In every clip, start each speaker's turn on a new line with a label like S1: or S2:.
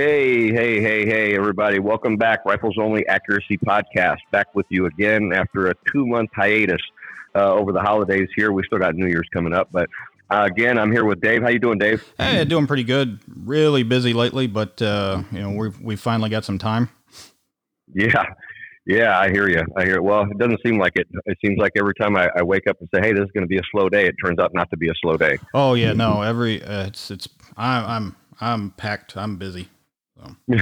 S1: Hey, hey, hey, hey, everybody. Welcome back. Rifles Only Accuracy Podcast. Back with you again after a two month hiatus uh, over the holidays here. We still got New Year's coming up, but uh, again, I'm here with Dave. How you doing, Dave?
S2: Hey, doing pretty good. Really busy lately, but uh, you know we we finally got some time.
S1: Yeah, yeah, I hear you. I hear. It. Well, it doesn't seem like it. It seems like every time I, I wake up and say, "Hey, this is going to be a slow day," it turns out not to be a slow day.
S2: Oh yeah, no. Every uh, it's it's I, I'm I'm packed. I'm busy.
S1: So.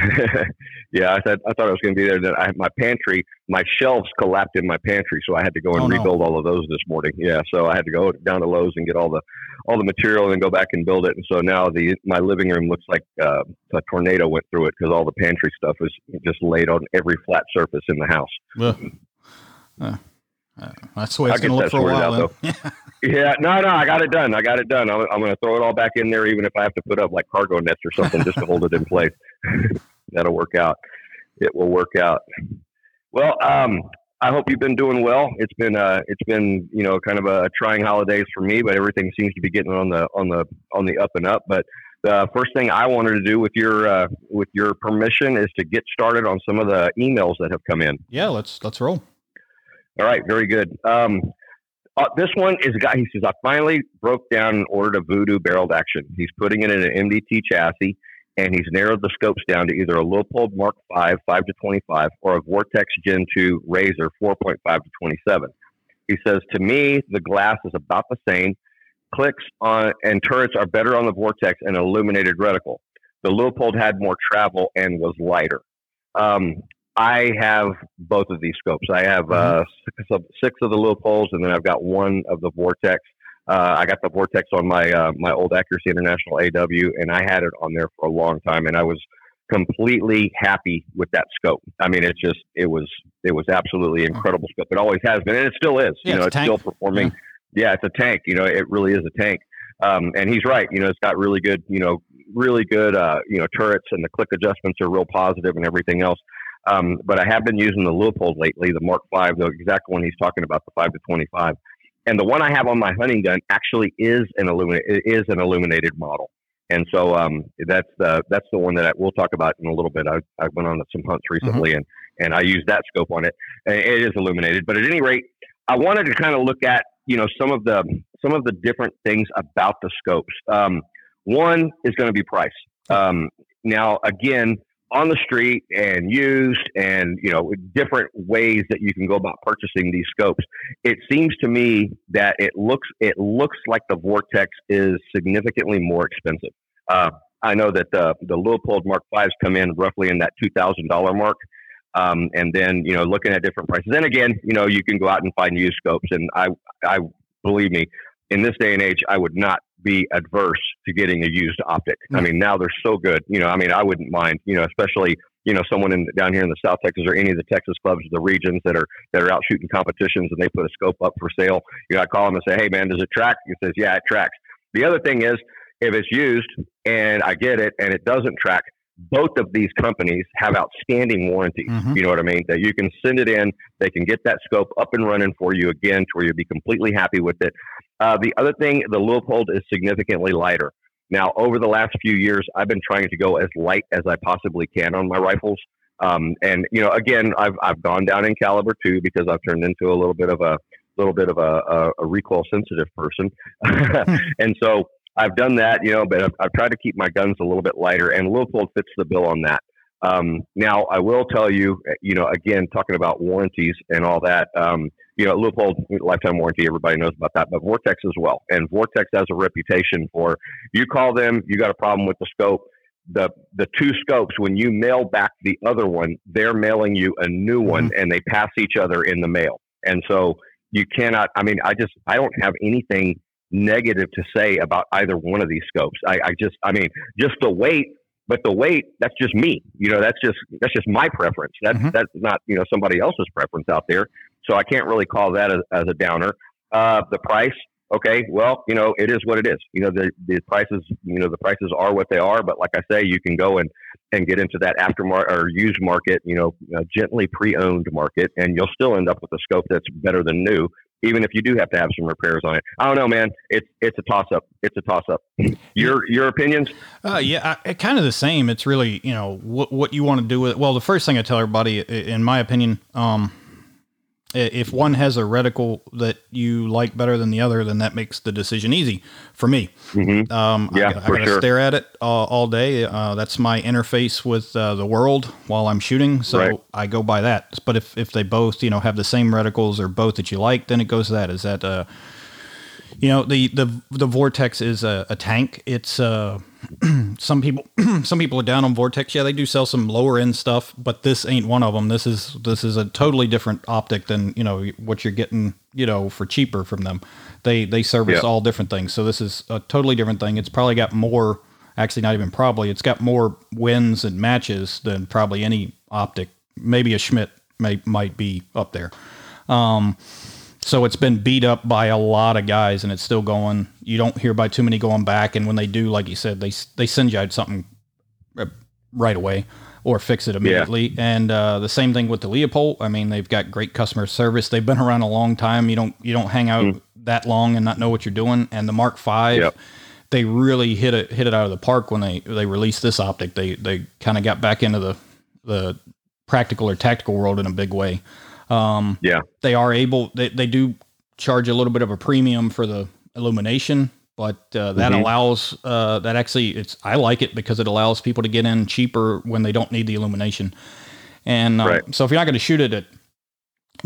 S1: yeah, I said I thought I was going to be there. That I my pantry, my shelves collapsed in my pantry, so I had to go and oh, rebuild no. all of those this morning. Yeah, so I had to go down to Lowe's and get all the all the material and then go back and build it. And so now the my living room looks like uh, a tornado went through it because all the pantry stuff was just laid on every flat surface in the house.
S2: Uh, uh, that's the way it's going to look for a while. Out,
S1: yeah, no, no, I got it done. I got it done. I'm, I'm going to throw it all back in there, even if I have to put up like cargo nets or something just to hold it in place. That'll work out. It will work out. Well, um, I hope you've been doing well. It's been uh, it's been you know kind of a trying holidays for me, but everything seems to be getting on the on the on the up and up. But the first thing I wanted to do with your uh, with your permission is to get started on some of the emails that have come in.
S2: Yeah, let's let's roll.
S1: All right, very good. Um, uh, this one is a guy. He says, "I finally broke down and ordered a Voodoo barreled action. He's putting it in an MDT chassis, and he's narrowed the scopes down to either a Leupold Mark V, 5 to 25, or a Vortex Gen 2 Razor, 4.5 to 27. He says, To me, the glass is about the same. Clicks on and turrets are better on the Vortex and illuminated reticle. The Leupold had more travel and was lighter. Um, I have both of these scopes. I have uh, mm-hmm. six, of, six of the Leupolds, and then I've got one of the Vortex. Uh, I got the Vortex on my uh, my old Accuracy International AW, and I had it on there for a long time, and I was completely happy with that scope. I mean, it's just it was it was absolutely incredible scope. It always has been, and it still is.
S2: Yeah,
S1: you know,
S2: it's,
S1: it's still performing. Yeah. yeah. it's a tank. You know, it really is a tank. Um, and he's right. You know, it's got really good. You know, really good. Uh, you know, turrets and the click adjustments are real positive and everything else. Um, but I have been using the Leupold lately, the Mark V, the exact one he's talking about, the five to twenty five. And the one I have on my hunting gun actually is an illuminated is an illuminated model. And so um, that's the that's the one that I, we'll talk about in a little bit. I, I went on some hunts mm-hmm. recently mm-hmm. and and I used that scope on it. It is illuminated, but at any rate, I wanted to kind of look at you know some of the some of the different things about the scopes. Um, one is going to be price. Um, now, again, on the street and used and you know different ways that you can go about purchasing these scopes. It seems to me that it looks it looks like the vortex is significantly more expensive. Uh, i know that the the Leupold mark fives come in roughly in that $2000 mark um, and then you know looking at different prices. Then again you know you can go out and find used scopes and i i believe me in this day and age, I would not be adverse to getting a used optic. Mm-hmm. I mean, now they're so good. You know, I mean, I wouldn't mind. You know, especially you know someone in down here in the South Texas or any of the Texas clubs the regions that are that are out shooting competitions and they put a scope up for sale. You know, I call them and say, "Hey, man, does it track?" He says, "Yeah, it tracks." The other thing is, if it's used and I get it and it doesn't track, both of these companies have outstanding warranties. Mm-hmm. You know what I mean? That you can send it in, they can get that scope up and running for you again to where you'll be completely happy with it. Uh, the other thing, the Leupold is significantly lighter. Now, over the last few years, I've been trying to go as light as I possibly can on my rifles. Um, and you know, again, I've I've gone down in caliber too because I've turned into a little bit of a little bit of a, a, a recoil sensitive person, and so I've done that. You know, but I've, I've, tried to keep my guns a little bit lighter, and Leupold fits the bill on that. Um, now, I will tell you, you know, again, talking about warranties and all that. Um, you know, Leupold lifetime warranty, everybody knows about that, but Vortex as well. And Vortex has a reputation for you call them, you got a problem with the scope. The the two scopes, when you mail back the other one, they're mailing you a new one mm-hmm. and they pass each other in the mail. And so you cannot I mean, I just I don't have anything negative to say about either one of these scopes. I, I just I mean, just the weight but the weight that's just me you know that's just that's just my preference that's mm-hmm. that's not you know somebody else's preference out there so I can't really call that as, as a downer. Uh, the price, okay, well, you know, it is what it is. You know, the, the prices, you know, the prices are what they are. But like I say, you can go and, and get into that aftermarket or used market, you know, gently pre-owned market, and you'll still end up with a scope that's better than new. Even if you do have to have some repairs on it. I don't know, man. It's it's a toss up. It's a toss up. Your your opinions?
S2: Uh, yeah, I, kind of the same. It's really you know what what you want to do with. It. Well, the first thing I tell everybody, in my opinion, um, if one has a reticle that you like better than the other, then that makes the decision easy for me.
S1: Mm-hmm. Um, yeah, I, I
S2: gotta
S1: sure.
S2: stare at it uh, all day. Uh, that's my interface with uh, the world while I'm shooting. So right. I go by that. But if, if they both, you know, have the same reticles or both that you like, then it goes to that. Is that, uh, you know, the, the, the Vortex is a, a tank. It's, uh, some people some people are down on vortex. Yeah they do sell some lower end stuff but this ain't one of them this is this is a totally different optic than you know what you're getting you know for cheaper from them. They they service all different things. So this is a totally different thing. It's probably got more actually not even probably it's got more wins and matches than probably any optic. Maybe a schmidt may might be up there. Um so it's been beat up by a lot of guys, and it's still going. You don't hear by too many going back, and when they do, like you said, they they send you out something uh, right away or fix it immediately. Yeah. And uh, the same thing with the Leupold. I mean, they've got great customer service. They've been around a long time. You don't you don't hang out mm. that long and not know what you're doing. And the Mark Five, yep. they really hit it hit it out of the park when they they released this optic. They they kind of got back into the the practical or tactical world in a big way.
S1: Um, yeah,
S2: they are able. They they do charge a little bit of a premium for the illumination, but uh, that mm-hmm. allows uh, that actually it's I like it because it allows people to get in cheaper when they don't need the illumination. And uh, right. so if you're not going to shoot it at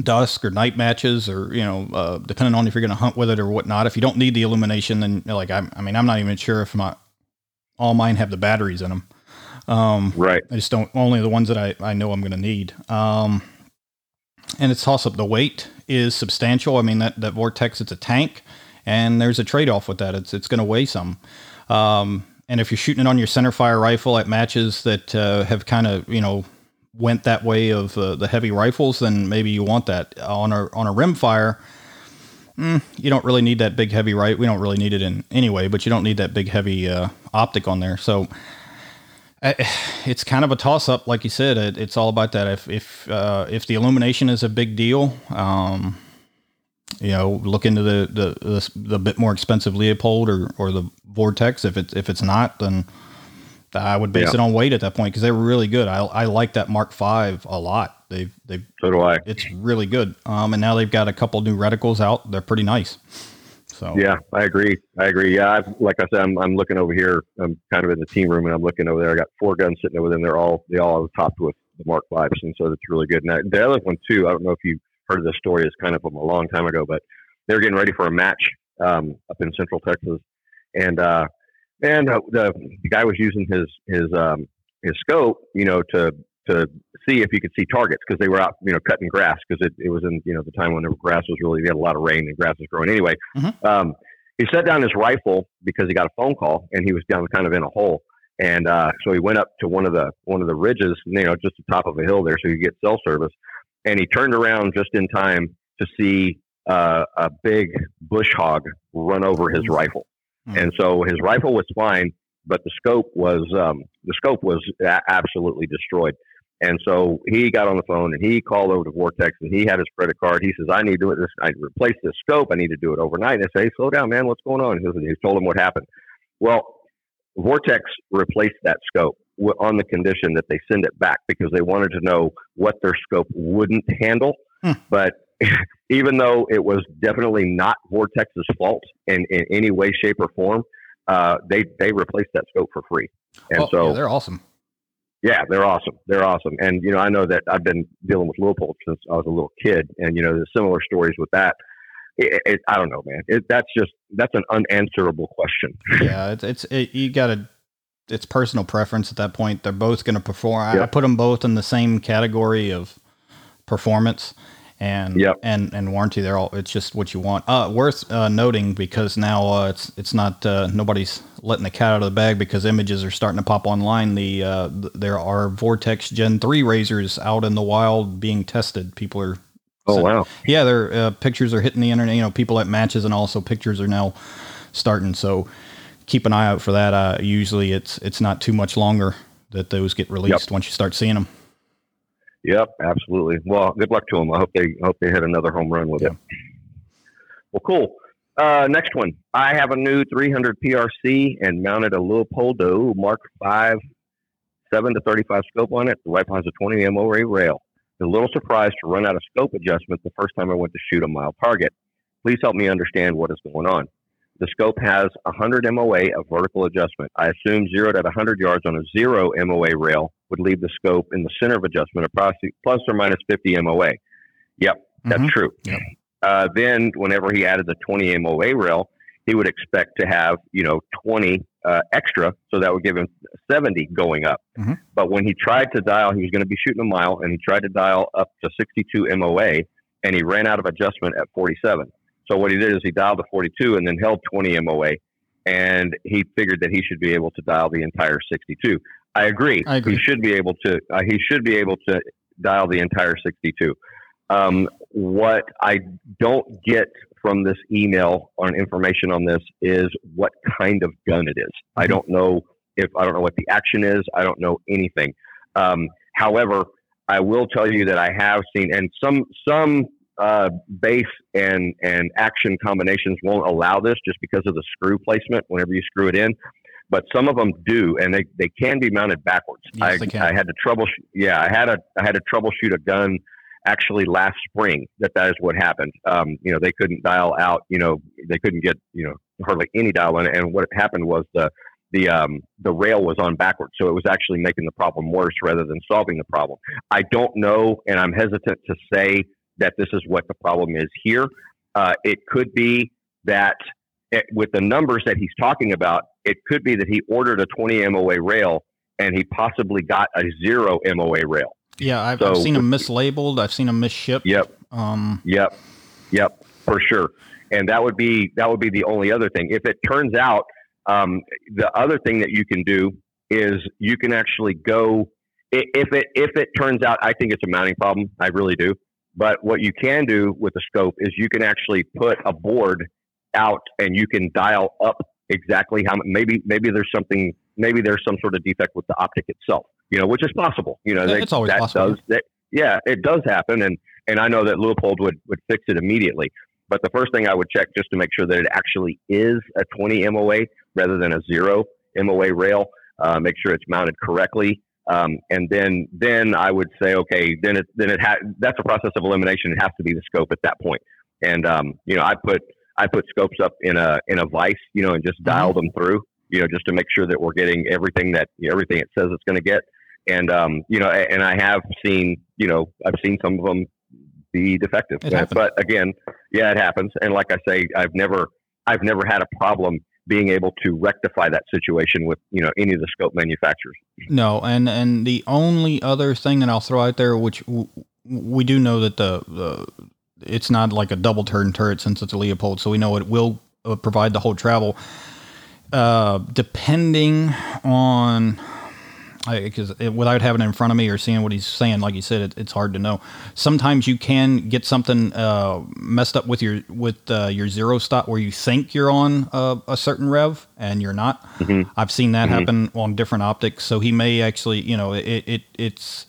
S2: dusk or night matches or you know uh, depending on if you're going to hunt with it or whatnot if you don't need the illumination then like I, I mean i'm not even sure if my all mine have the batteries in them
S1: um, right
S2: i just don't only the ones that i, I know i'm going to need um, and it's toss up. The weight is substantial. I mean that that vortex, it's a tank, and there's a trade off with that. It's it's going to weigh some. Um, and if you're shooting it on your center fire rifle at matches that uh, have kind of you know went that way of uh, the heavy rifles, then maybe you want that on a on a rim fire. Mm, you don't really need that big heavy right. We don't really need it in anyway, but you don't need that big heavy uh, optic on there. So it's kind of a toss up, like you said. It, it's all about that. If if uh, if the illumination is a big deal, um, you know, look into the, the the, the bit more expensive Leupold or, or the Vortex. If it's if it's not, then I would base yeah. it on weight at that point because they were really good. I I like that Mark Five a lot. They've they've
S1: so do I.
S2: It's really good. Um, and now they've got a couple new reticles out. They're pretty nice. So
S1: yeah, I agree. I agree. Yeah, I've, like I said, I'm, I'm looking over here. I'm kind of in the team room, and I'm looking over there. I got four guns sitting over there. And they're all they all are topped with the Mark Fives, and so that's really good. And the other one too. I don't know if you heard of this story. It's kind of from a long time ago, but they're getting ready for a match um, up in Central Texas, and uh, and uh, the, the guy was using his his um, his scope, you know, to to see if you could see targets because they were out, you know, cutting grass because it, it was in, you know, the time when the grass was really, they had a lot of rain and grass was growing anyway. Mm-hmm. Um, he set down his rifle because he got a phone call and he was down kind of in a hole. And uh, so he went up to one of the one of the ridges, you know, just the top of a hill there, so he could get cell service. And he turned around just in time to see uh, a big bush hog run over his mm-hmm. rifle. Mm-hmm. And so his rifle was fine, but the scope was um, the scope was a- absolutely destroyed. And so he got on the phone and he called over to Vortex and he had his credit card. He says, I need to do it. This, I replace this scope. I need to do it overnight. And I say, hey, slow down, man. What's going on? He, he told him what happened. Well, Vortex replaced that scope on the condition that they send it back because they wanted to know what their scope wouldn't handle. Hmm. But even though it was definitely not Vortex's fault in, in any way, shape, or form, uh, they they replaced that scope for free. And oh, so
S2: yeah, they're awesome.
S1: Yeah, they're awesome. They're awesome. And, you know, I know that I've been dealing with Leupold since I was a little kid. And, you know, there's similar stories with that. It, it, I don't know, man. It, that's just, that's an unanswerable question.
S2: Yeah. It's, it's, it, you got to, it's personal preference at that point. They're both going to perform. Yep. I put them both in the same category of performance and yep. and and warranty. They're all. It's just what you want. Uh, worth uh, noting because now uh, it's it's not uh, nobody's letting the cat out of the bag because images are starting to pop online. The uh, there are Vortex Gen three razors out in the wild being tested. People are.
S1: Oh wow!
S2: Yeah, their uh, pictures are hitting the internet. You know, people at matches and also pictures are now starting. So keep an eye out for that. usually, it's it's not too much longer that those get released yep. once you start seeing them.
S1: Yep, absolutely. Well, good luck to them. I hope they hope they hit another home run with yeah. it. Well, cool. Uh, next one. I have a new 300 PRC and mounted a Leupold Mark 5 7 to 35 scope on it. The wife has a 20 MOA rail. a little surprised to run out of scope adjustment the first time I went to shoot a mile target. Please help me understand what is going on. The scope has 100 MOA of vertical adjustment. I assume zeroed at 100 yards on a zero MOA rail would leave the scope in the center of adjustment approximately plus or minus 50 MOA. Yep, that's mm-hmm. true. Yep. Uh, then, whenever he added the 20 MOA rail, he would expect to have you know 20 uh, extra, so that would give him 70 going up. Mm-hmm. But when he tried to dial, he was going to be shooting a mile, and he tried to dial up to 62 MOA, and he ran out of adjustment at 47. So what he did is he dialed the 42 and then held 20 MOA, and he figured that he should be able to dial the entire 62. I agree. I agree. He should be able to. Uh, he should be able to dial the entire 62. Um, what I don't get from this email on information on this is what kind of gun it is. Mm-hmm. I don't know if I don't know what the action is. I don't know anything. Um, however, I will tell you that I have seen, and some some uh, base and and action combinations won't allow this just because of the screw placement whenever you screw it in. But some of them do, and they, they can be mounted backwards.
S2: Yes,
S1: I, I had to troubleshoot. Yeah, I had a I had to troubleshoot a gun actually last spring that that is what happened. Um, you know, they couldn't dial out. You know, they couldn't get you know hardly any dial in, and what happened was the the um, the rail was on backwards, so it was actually making the problem worse rather than solving the problem. I don't know, and I'm hesitant to say that this is what the problem is here. Uh, it could be that it, with the numbers that he's talking about, it could be that he ordered a 20 MOA rail and he possibly got a zero MOA rail.
S2: Yeah, I've, so, I've seen them mislabeled. I've seen them misshipped.
S1: Yep. Um, yep. Yep. For sure. And that would be that would be the only other thing. If it turns out, um, the other thing that you can do is you can actually go. If it if it turns out, I think it's a mounting problem. I really do. But what you can do with the scope is you can actually put a board out and you can dial up exactly how maybe maybe there's something maybe there's some sort of defect with the optic itself you know which is possible you know
S2: they, always
S1: that
S2: possible.
S1: does that, yeah it does happen. And and I know that Leupold would would fix it immediately. But the first thing I would check just to make sure that it actually is a 20 MOA rather than a zero MOA rail uh, make sure it's mounted correctly um, and then then I would say okay then it then it ha- that's a process of elimination it has to be the scope at that point. and um, you know I put I put scopes up in a in a vise, you know, and just dial mm-hmm. them through, you know, just to make sure that we're getting everything that you know, everything it says it's going to get. And um, you know, and I have seen, you know, I've seen some of them be defective. But again, yeah, it happens. And like I say, I've never I've never had a problem being able to rectify that situation with you know any of the scope manufacturers.
S2: No, and and the only other thing that I'll throw out there, which w- we do know that the the it's not like a double turn turret since it's a Leupold, so we know it will uh, provide the whole travel. Uh, depending on because without having it in front of me or seeing what he's saying, like you said, it, it's hard to know. Sometimes you can get something uh, messed up with your with uh, your zero stop where you think you're on a, a certain rev and you're not. Mm-hmm. I've seen that mm-hmm. happen on different optics. So he may actually, you know, it, it it's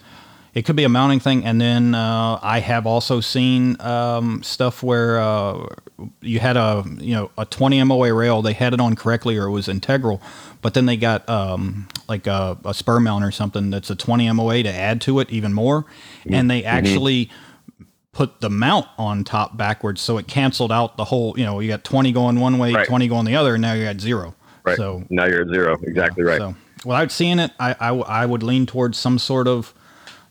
S2: it could be a mounting thing. And then uh, I have also seen um, stuff where uh, you had a you know a 20 MOA rail. They had it on correctly or it was integral, but then they got um, like a, a, Spuhr mount or something that's a 20 MOA to add to it even more, mm-hmm. and they actually. Mm-hmm. Put the mount on top backwards, so it canceled out the whole. You know, you got twenty going one way, right. twenty going the other, and now you're at zero.
S1: Right.
S2: So
S1: now you're at zero. Exactly right.
S2: So without seeing it, I, I, I would lean towards some sort of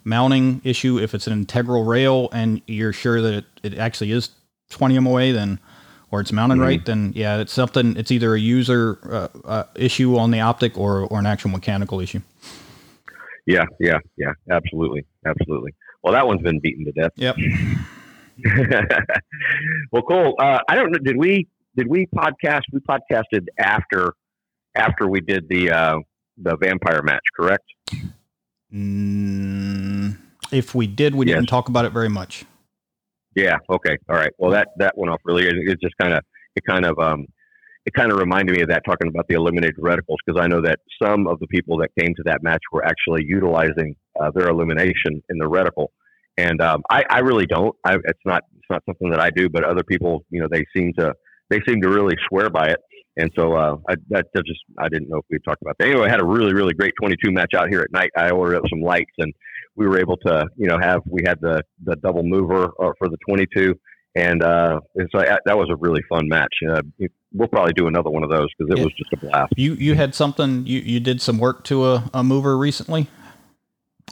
S2: mounting issue. If it's an integral rail and you're sure that it, it actually is 20 MOA, then or it's mounted mm-hmm. right, then yeah, it's something. It's either a user uh, uh, issue on the optic or or an actual mechanical issue.
S1: Yeah, yeah, yeah, absolutely, absolutely. Well, that one's been beaten to death.
S2: Yep.
S1: well, cool. Uh, I don't know. Did we did we podcast? We podcasted after after we did the uh, the vampire match, correct?
S2: Mm, if we did, we yes. didn't talk about it very much.
S1: Yeah. Okay. All right. Well, that that went off really. It just kind of it kind of um it kind of reminded me of that talking about the illuminated reticles because I know that some of the people that came to that match were actually utilizing uh, their illumination in the reticle, and um, I, I really don't. I, it's not it's not something that I do, but other people, you know, they seem to they seem to really swear by it. And so uh, I that, that just I didn't know if we talked about that. Anyway, I had a really really great 22 match out here at night. I ordered up some lights and we were able to you know have we had the the double mover uh, for the 22 and uh, and so I, that was a really fun match. Uh, we'll probably do another one of those because it yeah. was just a blast.
S2: You you had something you you did some work to a, a mover recently,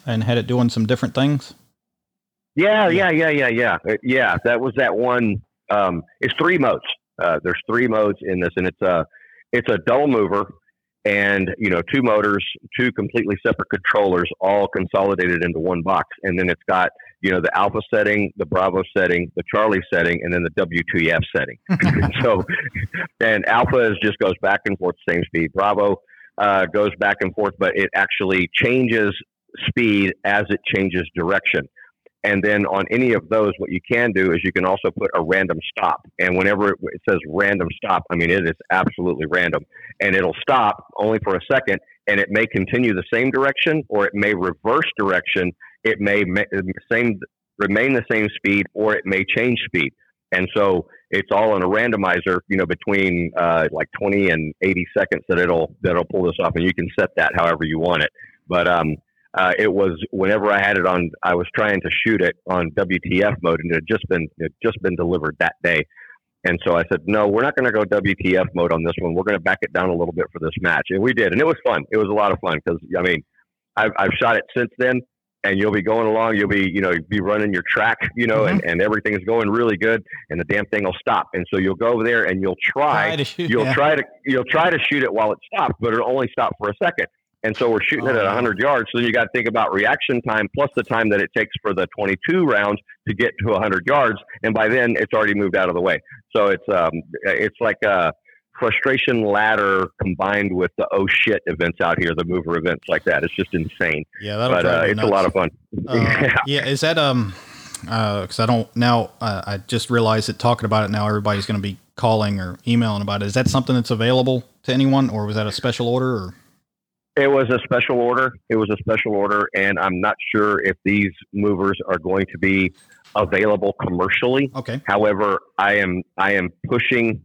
S2: and had it doing some different things.
S1: Yeah, yeah, yeah, yeah, yeah, uh, yeah. That was that one. Um, it's three modes. Uh, there's three modes in this, and it's a it's a double mover, and you know two motors, two completely separate controllers, all consolidated into one box, and then it's got you know the alpha setting, the Bravo setting, the Charlie setting, and then the WTF setting. so, and alpha is just goes back and forth, same speed. Bravo uh, goes back and forth, but it actually changes speed as it changes direction. And then on any of those, what you can do is you can also put a random stop. And whenever it, says random stop, I mean, it is absolutely random. And it'll stop only for a second and it may continue the same direction or it may reverse direction. It may same, remain the same speed or it may change speed. And so it's all in a randomizer, you know, between uh, like 20 and 80 seconds that it'll that'll pull this off, and you can set that however you want it. But um, uh, it was whenever I had it on, I was trying to shoot it on WTF mode, and it had just been it had just been delivered that day. And so I said, no, we're not going to go WTF mode on this one. We're going to back it down a little bit for this match, and we did, and it was fun. It was a lot of fun because I mean, I've, I've shot it since then, and you'll be going along. You'll be, you know, be running your track, you know, mm-hmm. and, and everything's going really good, and the damn thing will stop. And so you'll go over there and you'll try, try shoot, you'll yeah. try to, you'll try to shoot it while it stops, but it'll only stop for a second. And so we're shooting it at 100 yards. So then you got to think about reaction time plus the time that it takes for the 22 rounds to get to 100 yards. And by then, it's already moved out of the way. So it's um, it's like a frustration ladder combined with the oh shit events out here, the mover events like that. It's just insane.
S2: Yeah, that'll but uh,
S1: it's nuts. a lot of fun.
S2: Uh, yeah. yeah, is that um? Because uh, I don't now, uh, I just realized that talking about it now, everybody's going to be calling or emailing about it. Is that something that's available to anyone, or was that a special order? Or?
S1: It was a special order. It was a special order, and I'm not sure if these movers are going to be available commercially.
S2: Okay.
S1: However, I am I am pushing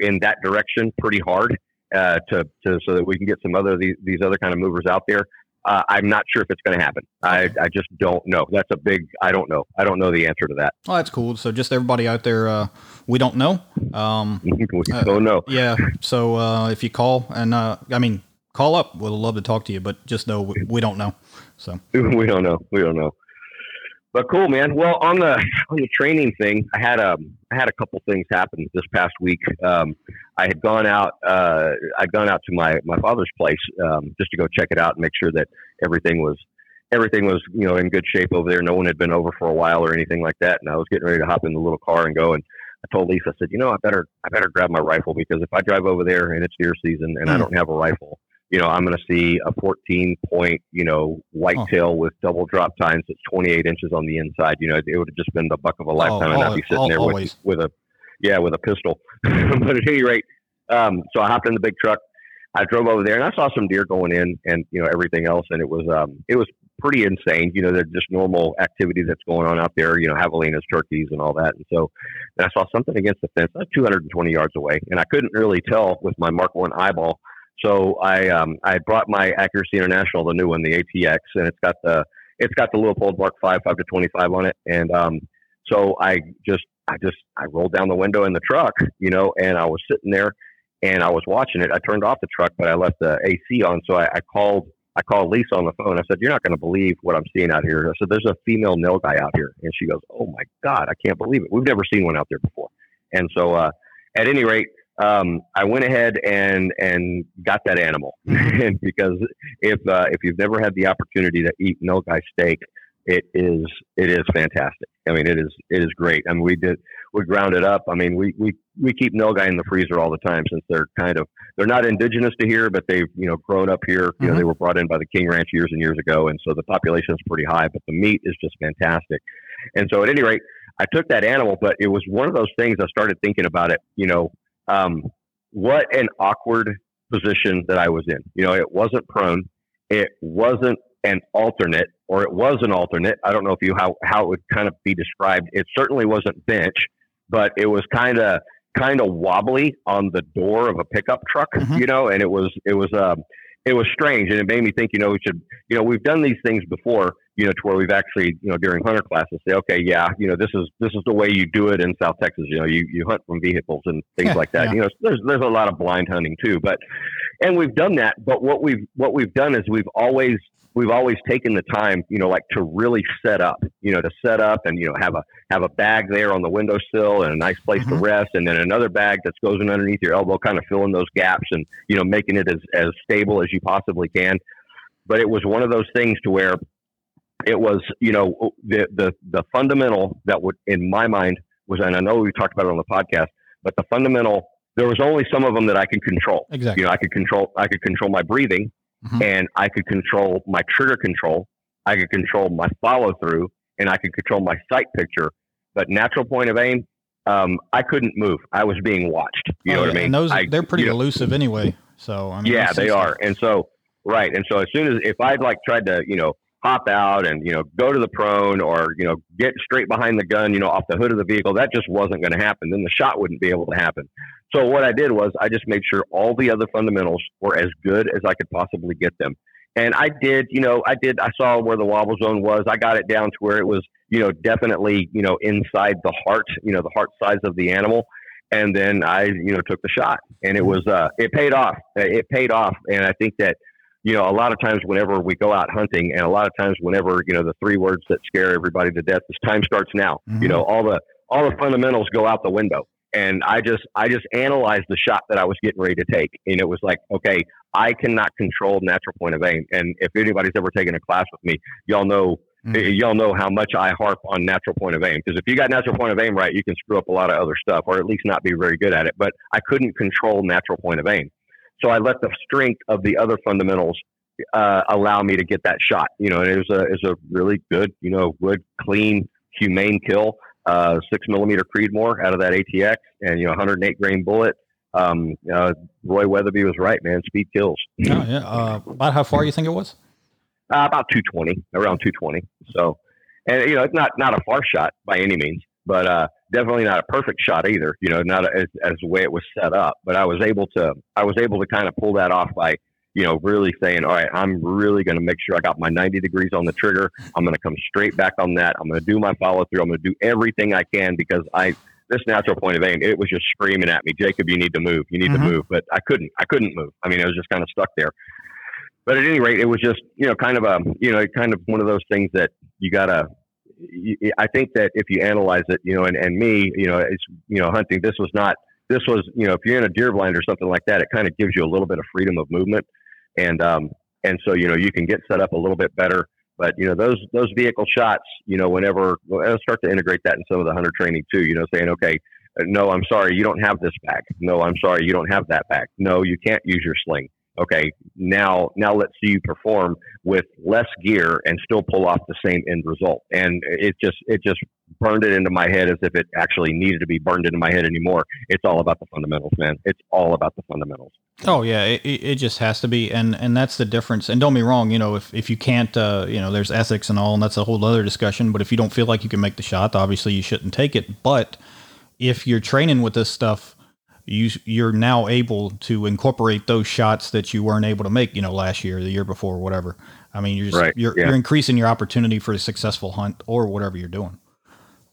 S1: in that direction pretty hard uh, to, to so that we can get some other these, these other kind of movers out there. Uh, I'm not sure if it's going to happen. I, I just don't know. That's a big. I don't know. I don't know the answer to that.
S2: Oh, that's cool. So just everybody out there, uh, we don't know. Um,
S1: we don't know.
S2: Yeah. So uh, if you call and uh, I mean, call up. We'll love to talk to you, but just know we, we don't know. So
S1: we don't know. We don't know. But cool, man. Well, on the on the training thing, I had a um, I had a couple things happen this past week. Um, I had gone out. Uh, I'd gone out to my my father's place um, just to go check it out and make sure that everything was everything was you know in good shape over there. No one had been over for a while or anything like that. And I was getting ready to hop in the little car and go. And I told Lisa, I said, you know, I better I better grab my rifle because if I drive over there and it's deer season and mm. I don't have a rifle, you know, I'm going to see a 14 point, you know, whitetail oh. with double drop tines that's 28 inches on the inside. You know, it would have just been the buck of a lifetime, oh, and I'd be sitting there with, with a, yeah, with a pistol. but at any rate, um, so I hopped in the big truck. I drove over there and I saw some deer going in and you know everything else, and it was um, it was pretty insane. You know, there's just normal activity that's going on out there. You know, javelinas, turkeys, and all that. And so, and I saw something against the fence, 220 yards away, and I couldn't really tell with my Mark One eyeball so I um, I brought my Accuracy International, the new one, the ATX, and it's got the it's got the Leupold Mark Five five to twenty five on it, and um, so I just I just I rolled down the window in the truck, you know, and I was sitting there and I was watching it. I turned off the truck, but I left the AC on, so I, I called I called Lisa on the phone. I said, "You're not going to believe what I'm seeing out here." I said, "There's a female nilgai out here," and she goes, "Oh my God, I can't believe it. We've never seen one out there before." And so, uh, at any rate, um, I went ahead and and got that animal, mm-hmm. because if uh, if you've never had the opportunity to eat nilgai steak, it is it is fantastic. I mean, it is it is great. I mean, we did we ground it up. I mean, we we we keep nilgai in the freezer all the time since they're kind of they're not indigenous to here, but they've you know grown up here. Mm-hmm. know, they were brought in by the King Ranch years and years ago, and so the population is pretty high. But the meat is just fantastic. And so, at any rate, I took that animal, but it was one of those things. I started thinking about it. You know, um, what an awkward position that I was in. You know, it wasn't prone. It wasn't an alternate, or it was an alternate. I don't know if you how how it would kind of be described. It certainly wasn't bench, but it was kind of kind of wobbly on the door of a pickup truck, mm-hmm. you know, and it was it was um it was strange and it made me think, you know, we should you know, we've done these things before, you know, to where we've actually, you know, during hunter classes say, okay, yeah, you know, this is this is the way you do it in South Texas. You know, you, you hunt from vehicles and things yeah, like that. Yeah. You know, there's there's a lot of blind hunting too, but and we've done that. But what we've what we've done is we've always we've always taken the time, you know, like to really set up, you know, to set up and you know have a have a bag there on the windowsill and a nice place mm-hmm. to rest, and then another bag that goes in underneath your elbow, kind of filling those gaps and you know making it as as stable as you possibly can. But it was one of those things to where it was, you know, the the the fundamental that would, in my mind, was, and I know we talked about it on the podcast, but the fundamental there was only some of them that I could control.
S2: Exactly.
S1: You know, I could control I could control my breathing mm-hmm. and I could control my trigger control, I could control my follow through, and I could control my sight picture. But natural point of aim, um, I couldn't move. I was being watched. You oh, know what I mean?
S2: And those
S1: I,
S2: they're pretty elusive know, anyway. So I mean,
S1: yeah, they are. And so right. And so as soon as if I'd like tried to you know hop out and you know go to the prone or you know get straight behind the gun you know off the hood of the vehicle that just wasn't going to happen. Then the shot wouldn't be able to happen. So what i did was i just made sure all the other fundamentals were as good as i could possibly get them. And i did you know i did i saw where the wobble zone was. I got it down to where it was you know definitely you know inside the heart you know the heart size of the animal. And then i you know took the shot. And it was uh it paid off. It paid off. And i think that you know, a lot of times whenever we go out hunting, and a lot of times whenever you know the three words that scare everybody to death is time starts now. Mm-hmm. You know, all the all the fundamentals go out the window. And I just I just analyzed the shot that I was getting ready to take, and it was like, okay, I cannot control natural point of aim. And if anybody's ever taken a class with me, y'all know Mm-hmm. y'all know how much I harp on natural point of aim. Because if you got natural point of aim right, you can screw up a lot of other stuff, or at least not be very good at it. But I couldn't control natural point of aim. So I let the strength of the other fundamentals uh, allow me to get that shot. You know, and it was a it was a really good, you know, good, clean, humane kill. Uh, six millimeter Creedmoor out of that ATX, and you know, 108 grain bullet. Um, uh, Roy Weatherby was right, man. Speed kills.
S2: Oh yeah. Uh, about how far you think it was?
S1: Uh, about 220, around 220. So, and you know, it's not not a far shot by any means, but uh, definitely not a perfect shot either. You know, not a, as, as the way it was set up. But I was able to I was able to kind of pull that off by you know really saying, all right, I'm really going to make sure I got my 90 degrees on the trigger. I'm going to come straight back on that. I'm going to do my follow through. I'm going to do everything I can because I this natural point of aim, it was just screaming at me, Jacob, you need to move, you need mm-hmm. to move. But I couldn't, I couldn't move. I mean, I was just kind of stuck there. But at any rate, it was just, you know, kind of a, you know, kind of one of those things that you gotta, I think that if you analyze it, you know, and, and me, you know, it's, you know, hunting, this was not, this was, you know, if you're in a deer blind or something like that, it kind of gives you a little bit of freedom of movement. And, um, and so, you know, you can get set up a little bit better. But, you know, those, those vehicle shots, you know, whenever I'll start to integrate that in some of the hunter training too, you know, saying, okay, no, I'm sorry, you don't have this bag. No, I'm sorry, you don't have that bag. No, you can't use your sling okay, now now let's see you perform with less gear and still pull off the same end result. And it just it just burned it into my head as if it actually needed to be burned into my head anymore. It's all about the fundamentals, man. It's all about the fundamentals.
S2: Oh yeah, it, it just has to be, and and that's the difference. And don't be wrong, you know, if if you can't, uh, you know, there's ethics and all, and that's a whole other discussion. But if you don't feel like you can make the shot, obviously you shouldn't take it. But if you're training with this stuff you you're now able to incorporate those shots that you weren't able to make, you know, last year, the year before, whatever. I mean, you're just, right. you're, yeah. you're increasing your opportunity for a successful hunt or whatever you're doing.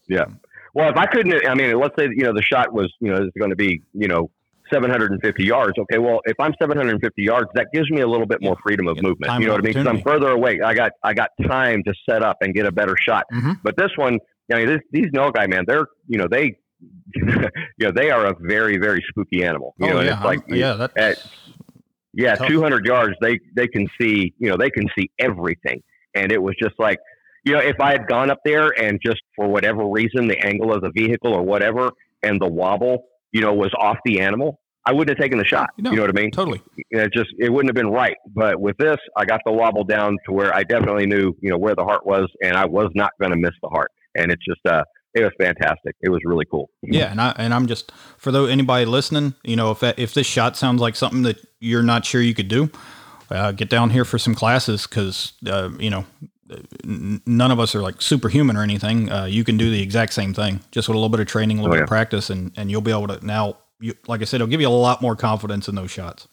S1: Yeah. Well, if I couldn't, I mean, let's say you know the shot was you know is going to be you know 750 yards. Okay, well, if I'm 750 yards, that gives me a little bit more freedom of yeah, movement. You know what I mean? Because I'm further away. I got I got time to set up and get a better shot. Mm-hmm. But this one, I mean, this, these Nilgai man, they're you know they you know, they are a very, very spooky animal. You
S2: oh,
S1: know,
S2: yeah. it's like yeah, that's at,
S1: yeah, tough. 200 yards, they they can see, you know, they can see everything. And it was just like, you know, if I had gone up there and just for whatever reason, the angle of the vehicle or whatever, and the wobble, you know, was off the animal, I wouldn't have taken the shot. No, you know what I mean?
S2: Totally.
S1: It just it wouldn't have been right. But with this, I got the wobble down to where I definitely knew, you know, where the heart was, and I was not going to miss the heart. And it's just uh, it was fantastic. It was really cool.
S2: Yeah, and I and I'm just for though anybody listening, you know, if that, if this shot sounds like something that you're not sure you could do, uh, get down here for some classes because uh, you know n- none of us are like superhuman or anything. Uh, you can do the exact same thing, just with a little bit of training, a little oh, bit yeah. of practice, and and you'll be able to now. You, like I said, it'll give you a lot more confidence in those shots.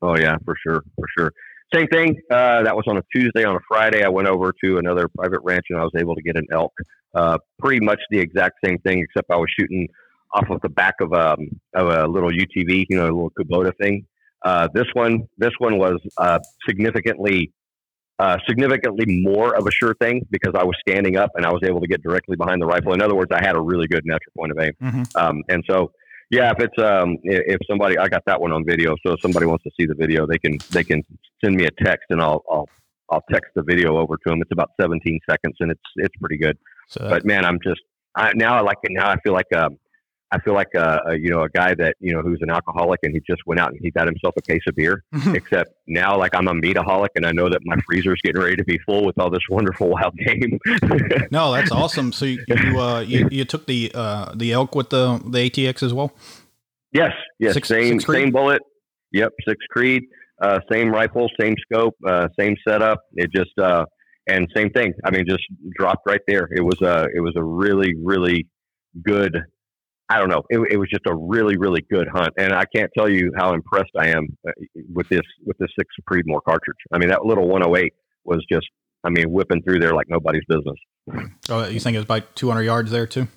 S1: Oh yeah, for sure, for sure. Same thing. Uh, that was on a Tuesday. On a Friday, I went over to another private ranch and I was able to get an elk. Uh, pretty much the exact same thing, except I was shooting off of the back of a, um, of a little UTV, you know, a little Kubota thing. Uh, this one, this one was uh, significantly, uh, significantly more of a sure thing because I was standing up and I was able to get directly behind the rifle. In other words, I had a really good natural point of aim, mm-hmm. um, and so yeah, if it's um, if somebody, I got that one on video. So if somebody wants to see the video, they can they can send me a text and I'll I'll I'll text the video over to them. It's about 17 seconds and it's it's pretty good. So, but man, I'm just I, now I like it. Now I feel like um, I feel like a, a, you know a guy that you know who's an alcoholic and he just went out and he got himself a case of beer. Mm-hmm. Except now, like I'm a meataholic and I know that my freezer's getting ready to be full with all this wonderful wild game.
S2: no, that's awesome. So you you, uh, you, you took the uh, the elk with the the ATX as well.
S1: Yes, yes, six, same six same bullet. Yep, six Creed, uh, same rifle, same scope, uh, same setup. It just uh, and same thing. I mean, just dropped right there. It was a it was a really really good I don't know. It, it, was just a really, really good hunt, and I can't tell you how impressed I am uh, with this with this six Creedmoor cartridge. I mean, that little 108 was just, I mean, whipping through there like nobody's business.
S2: Oh, you think it was about 200 yards there too?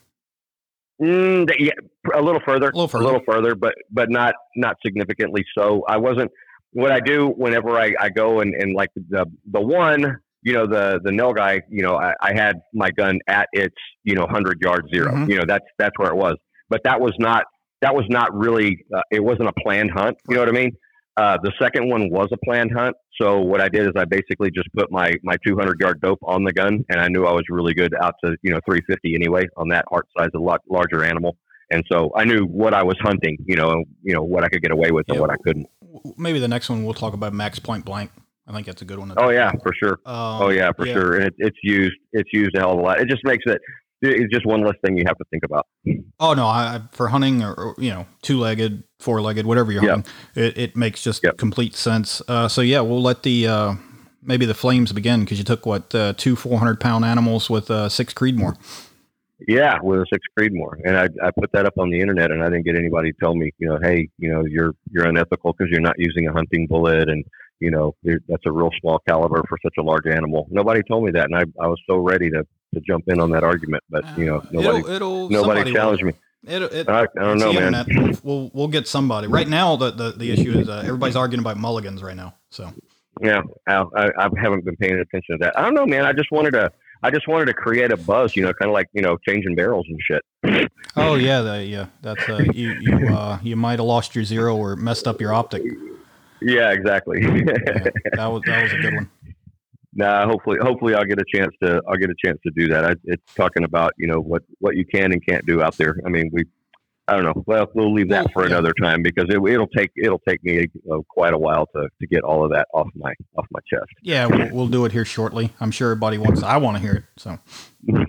S1: Mm, yeah, a little further, a
S2: little further,
S1: a little further, but but not not significantly so. I wasn't. What I do whenever I, I go and, and like the the one you know the the guy, you know I, I, had my gun at its you know 100 yard 0 mm-hmm. you know that's that's where it was but that was not that was not really uh, it wasn't a planned hunt. You know what I mean? Uh, the second one was a planned hunt. So what I did is I basically just put my my 200 yard dope on the gun, and I knew I was really good out to you know 350 anyway on that heart size, a lot larger animal. And so I knew what I was hunting, you know, you know what I could get away with yeah, and what I couldn't.
S2: Maybe the next one we'll talk about max point blank. I think that's a good one.
S1: Oh yeah, for sure. Um, oh yeah, for yeah. sure. And it, it's used it's used a hell of a lot. It just makes it it's just one less thing you have to think about.
S2: Oh no, I, for hunting or, or, you know two legged, four legged, whatever you're hunting, it, it makes just complete sense. Uh, so yeah, we'll let the uh, maybe the flames begin because you took what uh, two four hundred pound animals with uh, six Creedmoor.
S1: Yeah, with a six Creedmoor, and I, I put that up on the internet, and I didn't get anybody to tell me, you know, hey, you know, you're you're unethical because you're not using a hunting bullet, and you know, that's a real small caliber for such a large animal. Nobody told me that, and I, I was so ready to, to jump in on that argument, but you know, nobody it'll, it'll, nobody challenged will. me.
S2: It, it, I, I, don't know, man. We'll, we'll, we'll get somebody. Right now, the the, the issue is uh, everybody's arguing about mulligans right now. So
S1: yeah, I, I haven't been paying attention to that. I don't know, man. I just wanted to. I just wanted to create a buzz, you know, kind of like you know, changing barrels and shit.
S2: oh yeah, the, yeah. That's uh, you you uh, you might have lost your zero or messed up your optic.
S1: Yeah, exactly. yeah,
S2: that was that was a good one.
S1: Nah, hopefully, hopefully, I'll get a chance to I'll get a chance to do that. I, it's talking about you know what what you can and can't do out there. I mean, we I don't know. Well, we'll leave that for another time because it, will take it'll take me uh, quite a while to, to get all of that off my off my chest.
S2: Yeah, we'll, we'll do it here shortly. I'm sure everybody wants. I want to hear it. So.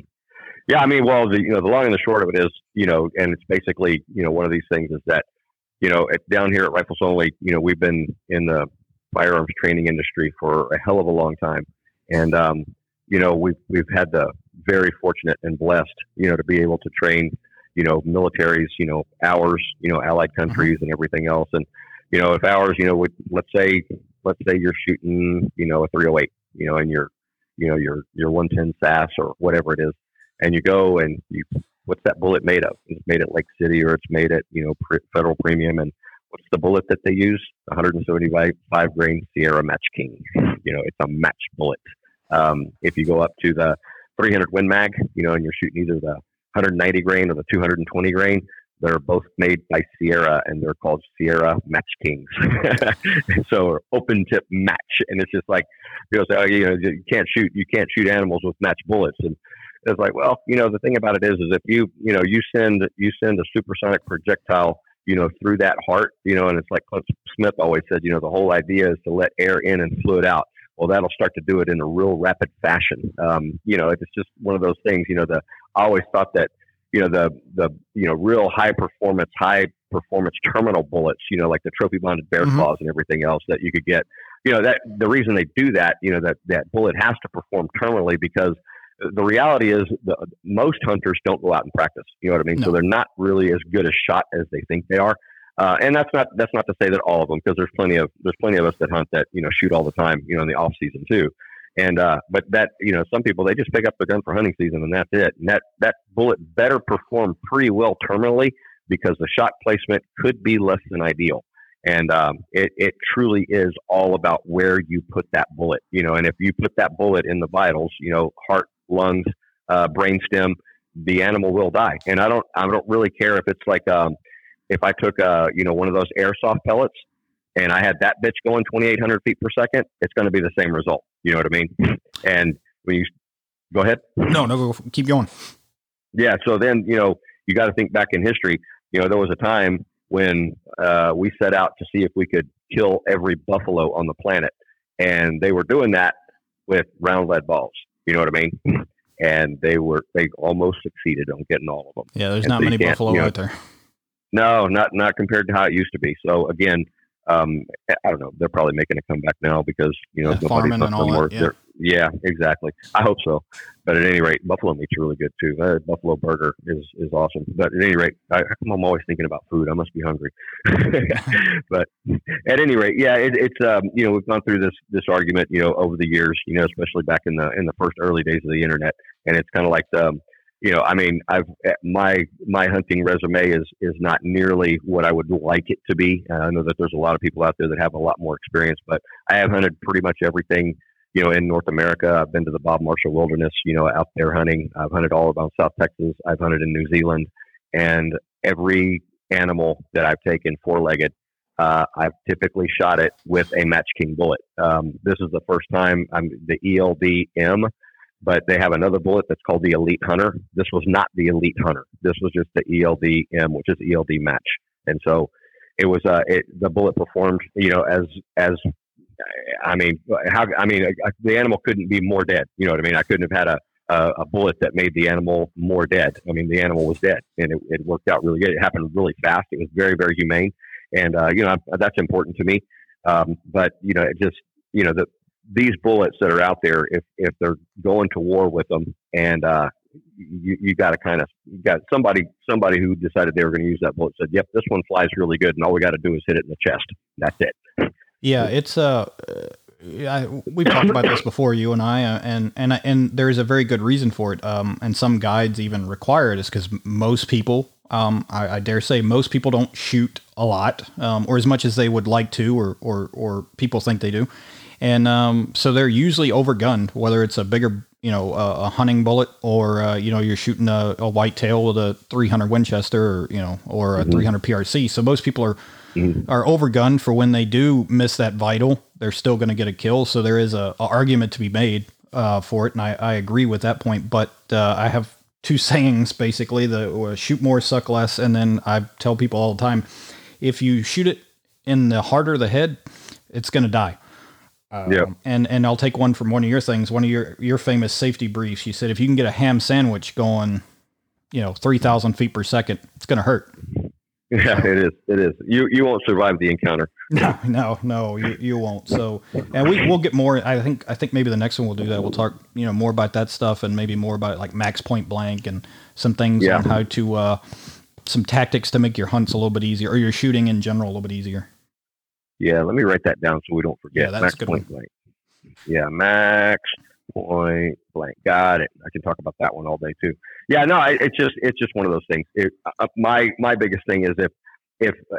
S1: yeah, I mean, well, the you know the long and the short of it is you know, and it's basically you know one of these things is that you know, at, down here at Rifles Only, you know, we've been in the firearms training industry for a hell of a long time, and um, you know, we've we've had the very fortunate and blessed, you know, to be able to train, you know, militaries, you know, ours, you know, allied mm-hmm. countries and everything else, and you know, if ours, you know, would, let's say, let's say you're shooting, you know, a 308, you know, and you're, you know, your your 110 SAS or whatever it is, and you go and you what's that bullet made of? It's made at Lake City or it's made at, you know, Federal Premium. And what's the bullet that they use? 175 grain Sierra Match King. You know, it's a match bullet. Um, if you go up to the 300 Win Mag, you know, and you're shooting either the 190 grain or the 220 grain, they're both made by Sierra and they're called Sierra Match Kings. so open tip match. And it's just like, know, say, oh, you know, you can't shoot, you can't shoot animals with match bullets. And it's like, well, you know, the thing about it is, is if you, you know, you send, you send a supersonic projectile, you know, through that heart, you know, and it's like Clint Smith always said, you know, the whole idea is to let air in and fluid out. Well, that'll start to do it in a real rapid fashion. Um, you know, it's just one of those things, you know, the, I always thought that, you know, the, the, you know, real high performance, high performance terminal bullets, you know, like the trophy bonded bear mm-hmm. claws and everything else that you could get you know that the reason they do that, you know that that bullet has to perform terminally because the reality is the, most hunters don't go out and practice. You know what I mean? No. So they're not really as good a shot as they think they are. Uh, and that's not that's not to say that all of them, because there's plenty of there's plenty of us that hunt that you know shoot all the time, you know, in the off season too. And uh, but that you know some people they just pick up the gun for hunting season and that's it. And that that bullet better perform pretty well terminally because the shot placement could be less than ideal. And um, it, it truly is all about where you put that bullet, you know. And if you put that bullet in the vitals, you know, heart, lungs, uh, brainstem, the animal will die. And I don't I don't really care if it's like um, if I took uh, you know one of those airsoft pellets and I had that bitch going 2,800 feet per second, it's going to be the same result. You know what I mean? And when you go ahead,
S2: no, no, go, keep going.
S1: Yeah. So then you know you got to think back in history. You know there was a time when uh, we set out to see if we could kill every buffalo on the planet, and they were doing that with round lead balls. You know what I mean? And they were they almost succeeded on getting all of them.
S2: Yeah, there's and not so many buffalo you know, out there.
S1: No, not not compared to how it used to be. So again, um, I don't know. They're probably making a comeback now because you know
S2: yeah, farming and all that.
S1: Yeah. Yeah, exactly. I hope so. But at any rate, buffalo meat's really good too. Uh, buffalo burger is is awesome. But at any rate, I, am always thinking about food. I must be hungry. but at any rate, yeah, it, it's um, you know we've gone through this this argument you know over the years. You know, especially back in the in the first early days of the internet, and it's kind of like the um, you know, I mean, I've eh, my my hunting resume is is not nearly what I would like it to be. Uh, I know that there's a lot of people out there that have a lot more experience, but I have hunted pretty much everything, you know, in North America. I've been to the Bob Marshall Wilderness, you know, out there hunting. I've hunted all around South Texas. I've hunted in New Zealand, and every animal that I've taken four legged, uh, I've typically shot it with a Match King bullet. Um, this is the first time I'm the ELD M but they have another bullet that's called the Elite Hunter. This was not the Elite Hunter. This was just the ELDM, which is ELD match. And so it was uh, it, the bullet performed, you know, as as I mean, how I mean, the animal couldn't be more dead. You know what I mean? I couldn't have had a a, a bullet that made the animal more dead. I mean, the animal was dead, and it, it worked out really good. It happened really fast. It was very very humane, and uh, you know that's important to me. Um, but you know, it just you know the these bullets that are out there, if if they're going to war with them, and uh, you you got to kind of got somebody somebody who decided they were going to use that bullet said, "Yep, this one flies really good, and all we got to do is hit it in the chest. That's it."
S2: Yeah, it's uh, I, we've talked about this before, you and I, uh, and and and there is a very good reason for it. Um, and some guides even require it, is because most people, um, I, I, dare say, most people don't shoot a lot, um, or as much as they would like to, or or or people think they do and um, so they're usually overgunned, whether it's a bigger, you know, a, a hunting bullet or uh, you know you're shooting a, a white tail with a 300 Winchester, or you know, or a mm-hmm. 300 PRC. So most people are mm-hmm. are overgunned for when they do miss that vital, they're still going to get a kill. So there is a, a argument to be made uh, for it, and I, I agree with that point. But uh, I have two sayings basically: the uh, shoot more, suck less, and then I tell people all the time, if you shoot it in the heart or the head, it's going to die. Um, yeah. And and I'll take one from one of your things, one of your your famous safety briefs. You said if you can get a ham sandwich going, you know, three thousand feet per second, it's going to hurt.
S1: Yeah, it is. It is. You you won't survive the encounter.
S2: No, no, no, you, you won't. So, and we we'll get more. I think I think maybe the next one we'll do that. We'll talk, you know, more about that stuff and maybe more about like max point blank and some things yeah. on how to uh, some tactics to make your hunts a little bit easier or your shooting in general a little bit easier.
S1: Yeah, let me write that down so we don't forget.
S2: Yeah, that's max point one. blank.
S1: Yeah, max point blank. Got it. I can talk about that one all day too. Yeah, no, it's just it's just one of those things. It, uh, my my biggest thing is if if uh,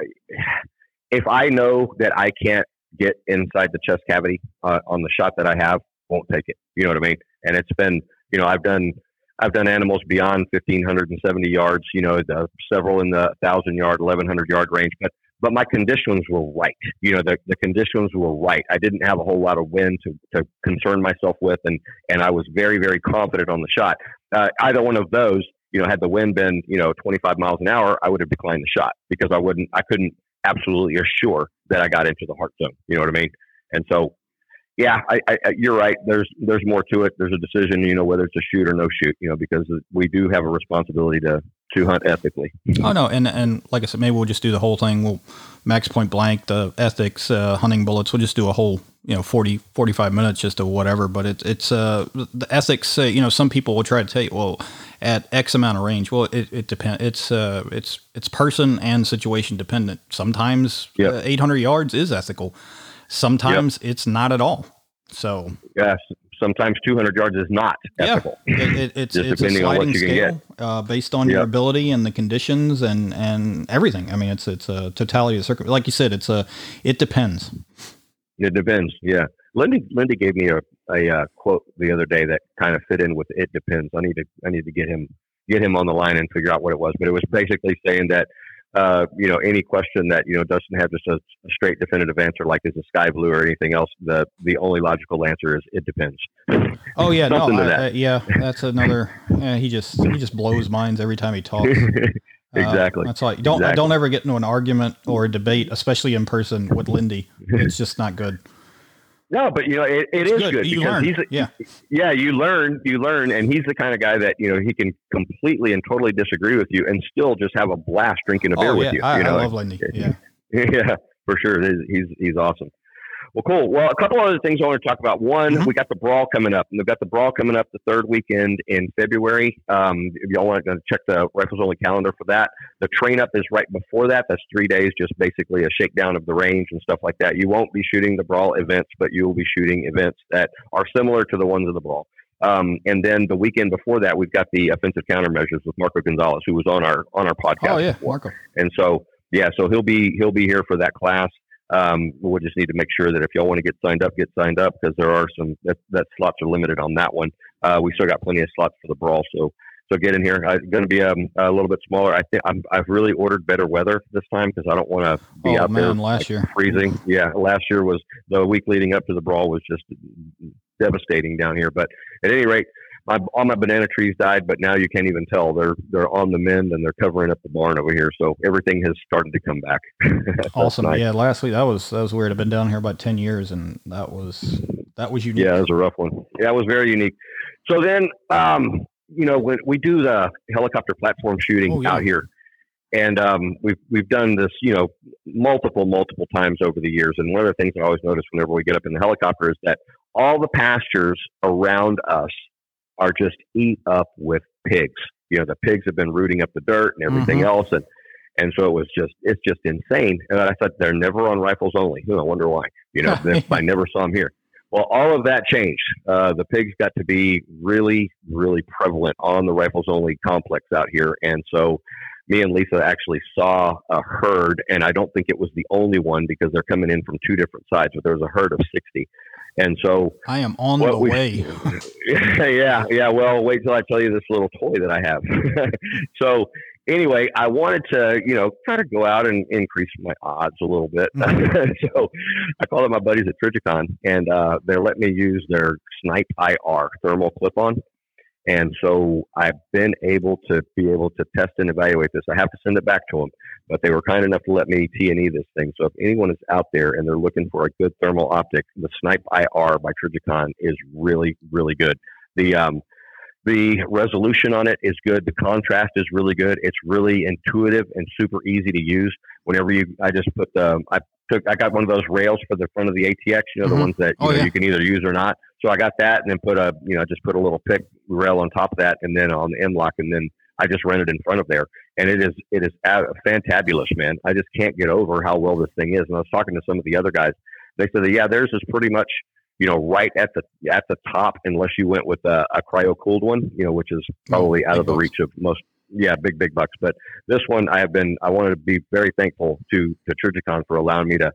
S1: if I know that I can't get inside the chest cavity uh, on the shot that I have, won't take it. You know what I mean? And it's been you know I've done I've done animals beyond 1570 yards, you know, the, several in the 1,000 yard, 1,100 yard range. But but my conditions were right. You know, the, the conditions were right. I didn't have a whole lot of wind to, to concern myself with, and, and I was very, very confident on the shot. Uh, either one of those, you know, had the wind been, you know, 25 miles an hour, I would have declined the shot because I wouldn't, I couldn't absolutely assure that I got into the heart zone. You know what I mean? And so, yeah, I, I, you're right. There's there's more to it. There's a decision, you know, whether it's a shoot or no shoot, you know, because we do have a responsibility to to hunt ethically.
S2: Oh no, and and like I said, maybe we'll just do the whole thing. We'll max point blank the ethics uh, hunting bullets. We'll just do a whole you know 40 45 minutes just to whatever. But it, it's uh the ethics. Uh, you know, some people will try to tell you, well, at X amount of range. Well, it, it depends. It's uh it's it's person and situation dependent. Sometimes yep. uh, 800 yards is ethical. Sometimes yep. it's not at all. So
S1: yes, sometimes 200 yards is not ethical.
S2: Yeah, it, it, it's just it's depending on what you scale, can get uh, based on yep. your ability and the conditions and and everything. I mean, it's it's a totality of circuit. Like you said, it's a it depends.
S1: It depends. Yeah, Lindy Lindy gave me a a uh, quote the other day that kind of fit in with it depends. I need to I need to get him get him on the line and figure out what it was, but it was basically saying that uh, you know, any question that you know doesn't have just a, a, straight definitive answer, like is the sky blue or anything else. The the only logical answer is it depends.
S2: Oh yeah, no, I, that. uh, yeah, that's another. Yeah, he just he just blows minds every time he talks.
S1: exactly.
S2: Uh, that's why don't exactly. don't ever get into an argument or a debate, especially in person with Lindy. It's just not good.
S1: No, but you know it, it is good, good
S2: you learn. he's a,
S1: yeah yeah you learn you learn and he's the kind of guy that you know he can completely and totally disagree with you and still just have a blast drinking a oh, beer
S2: oh,
S1: with you.
S2: I,
S1: you know?
S2: I love Lindy. Yeah,
S1: yeah, for sure. He's he's awesome. Well, cool. Well, a couple other things I want to talk about. One, mm-hmm. we got the brawl coming up, and we've got the brawl coming up the third weekend in February. Um, if y'all want to check the rifles only calendar for that, the train up is right before that. That's three days, just basically a shakedown of the range and stuff like that. You won't be shooting the brawl events, but you will be shooting events that are similar to the ones of the brawl. Um, and then the weekend before that, we've got the offensive countermeasures with Marco Gonzalez, who was on our on our podcast.
S2: Oh yeah, Marco.
S1: And so yeah, so he'll be he'll be here for that class. Um, we'll just need to make sure that if y'all want to get signed up, get signed up because there are some that, that, slots are limited on that one. Uh, we still got plenty of slots for the brawl, so so get in here. It's going to be um, a little bit smaller. I think i have really ordered better weather this time because I don't want to be
S2: oh,
S1: out
S2: man,
S1: there
S2: last
S1: like,
S2: year
S1: freezing. Yeah, last year was the week leading up to the brawl was just devastating down here. But at any rate, my, all my banana trees died, but now you can't even tell. They're they're on the mend and they're covering up the barn over here. So everything has started to come back.
S2: awesome. Nice. Yeah, last week that was that was weird. I've been down here about ten years, and that was that was unique.
S1: Yeah, it was a rough one. Yeah, it was very unique. So then, um, you know, when we do the helicopter platform shooting oh, yeah. out here, and um, we've we've done this, you know, multiple multiple times over the years. And one of the things I always notice whenever we get up in the helicopter is that all the pastures around us are just eat up with pigs. You know, the pigs have been rooting up the dirt and everything mm-hmm. else, and and so it was just it's just insane. And I thought they're never on rifles only. I wonder why. You know, I never saw them here. Well, all of that changed. Uh, the pigs got to be really, really prevalent on the rifles only complex out here, and so me and Lisa actually saw a herd, and I don't think it was the only one because they're coming in from two different sides, but there was a herd of 60. And so
S2: I am on the we, way.
S1: yeah, yeah. Well, wait till I tell you this little toy that I have. so anyway, I wanted to, you know, kind of go out and increase my odds a little bit. Mm-hmm. so I called up my buddies at Trijicon and uh, they let me use their Snipe IR thermal clip-on. And so I've been able to be able to test and evaluate this. I have to send it back to them, but they were kind enough to let me T and E this thing. So if anyone is out there and they're looking for a good thermal optic, the Snipe IR by Trijicon is really, really good. The um, the resolution on it is good. The contrast is really good. It's really intuitive and super easy to use. Whenever you, I just put the, I took, I got one of those rails for the front of the ATX. You know, mm-hmm. the ones that you, oh, know, yeah. you can either use or not. So I got that, and then put a, you know, just put a little pick rail on top of that, and then on the M-LOK, and then I just rented in front of there, and it is, it is fantabulous, man. I just can't get over how well this thing is. And I was talking to some of the other guys. They said that yeah, theirs is pretty much you know, right at the at the top, unless you went with a, a cryo cooled one, you know, which is mm, probably oh, out of the bucks. reach of most. Yeah, big big bucks. But this one, I have been. I wanted to be very thankful to to Trijicon for allowing me to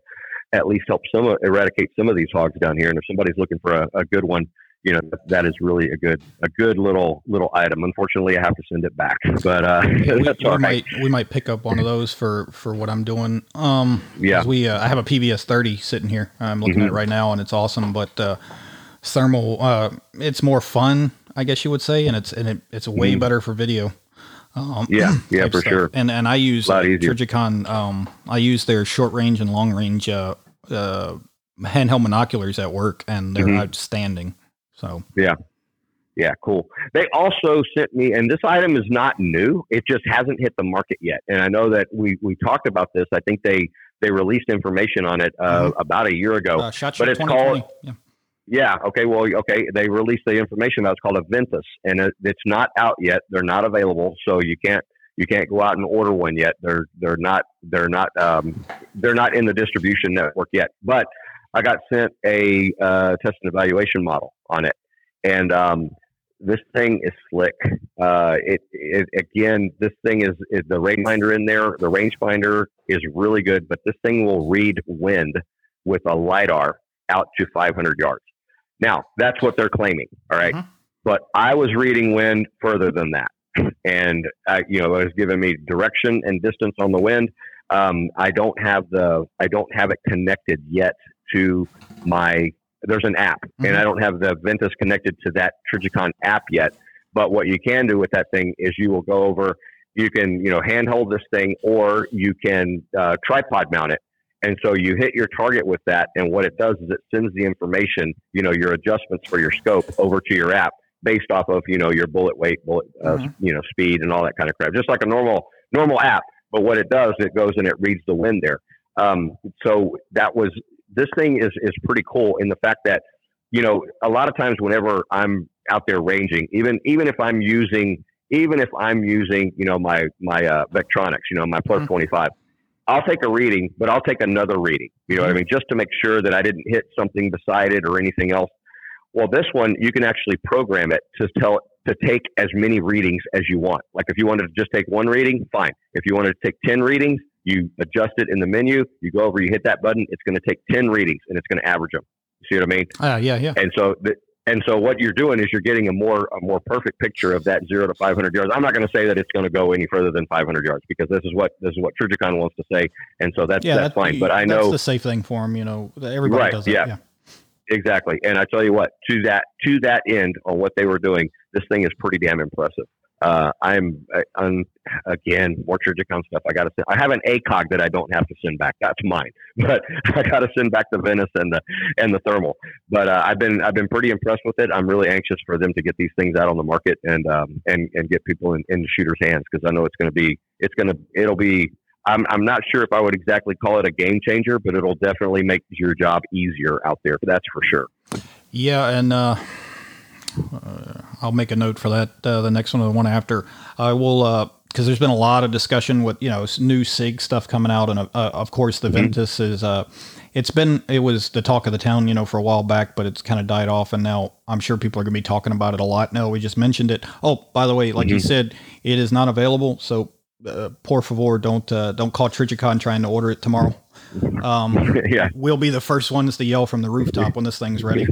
S1: at least help some eradicate some of these hogs down here. And if somebody's looking for a, a good one, you know that is really a good a good little little item. Unfortunately, I have to send it back, but uh,
S2: we, we might we might pick up one of those for for what I'm doing. Um,
S1: yeah,
S2: we uh, I have a PVS 30 sitting here. I'm looking mm-hmm. at it right now, and it's awesome. But uh, thermal, uh, it's more fun, I guess you would say, and it's and it, it's way mm-hmm. better for video.
S1: Um, yeah, yeah, for stuff. sure.
S2: And and I use uh, Trijicon. Um, I use their short range and long range uh, uh, handheld monoculars at work, and they're mm-hmm. outstanding. So
S1: yeah, yeah, cool. They also sent me, and this item is not new. It just hasn't hit the market yet. And I know that we we talked about this. I think they they released information on it uh, mm-hmm. about a year ago. Uh,
S2: but it's called.
S1: Yeah. yeah. Okay. Well. Okay. They released the information about it's called a Ventus, and it, it's not out yet. They're not available, so you can't you can't go out and order one yet. They're they're not they're not um, they're not in the distribution network yet. But I got sent a uh, test and evaluation model on it, and um, this thing is slick. Uh, it, it, again, this thing is, is the rangefinder in there. The rangefinder is really good, but this thing will read wind with a lidar out to 500 yards. Now that's what they're claiming. All right? mm-hmm. but I was reading wind further than that, and uh, you know, it was giving me direction and distance on the wind. Um, I don't have the I don't have it connected yet to my there's an app, mm-hmm. and I don't have the Ventus connected to that Trijicon app yet. But what you can do with that thing is you will go over, you can you know handhold this thing, or you can uh, tripod mount it. And so you hit your target with that, and what it does is it sends the information, you know, your adjustments for your scope over to your app based off of you know your bullet weight, bullet uh, mm-hmm. you know speed, and all that kind of crap, just like a normal normal app. But what it does, it goes and it reads the wind there. Um, so that was this thing is is pretty cool in the fact that you know a lot of times whenever I'm out there ranging, even even if I'm using even if I'm using you know my my uh, Vectronix, you know my plus mm-hmm. 25, I'll take a reading, but I'll take another reading. You know mm-hmm. what I mm-hmm. mean, just to make sure that I didn't hit something beside it or anything else. Well, this one you can actually program it to tell it to take as many readings as you want. Like if you wanted to just take one reading, fine. If you wanted to take 10 readings, you adjust it in the menu, you go over, you hit that button, it's going to take 10 readings and it's going to average them. You see what I mean?
S2: Uh, yeah, yeah.
S1: And so, the, and so what you're doing is you're getting a more, a more perfect picture of that zero to 500 yards. I'm not going to say that it's going to go any further than 500 yards because this is what, this is what Trijicon wants to say. And so that's, yeah, that's, fine. But I know
S2: that's the safe thing for them. You know, everybody
S1: right,
S2: does that.
S1: Yeah.
S2: yeah.
S1: Exactly. And I tell you what, to that, to that end on what they were doing, this thing is pretty damn impressive uh, I'm on again more Trijicon stuff. I got to send. I have an ACOG that I don't have to send back. That's mine, but I got to send back the Ventus and the and the thermal. But uh, I've been I've been pretty impressed with it. I'm really anxious for them to get these things out on the market and um, and and get people in, in the shooters' hands because I know it's going to be it's going to it'll be. I'm I'm not sure if I would exactly call it a game changer, but it'll definitely make your job easier out there. That's for sure.
S2: Yeah, and. Uh uh, I'll make a note for that. Uh, the next one, the one after, I will because uh, there's been a lot of discussion with you know new Sig stuff coming out, and uh, of course the mm-hmm. Ventus is. Uh, it's been it was the talk of the town, you know, for a while back, but it's kind of died off, and now I'm sure people are going to be talking about it a lot. No, we just mentioned it. Oh, by the way, like mm-hmm. you said, it is not available, so uh, por favor, don't uh, don't call Trijicon trying to order it tomorrow. Um, yeah, we'll be the first ones to yell from the rooftop when this thing's ready.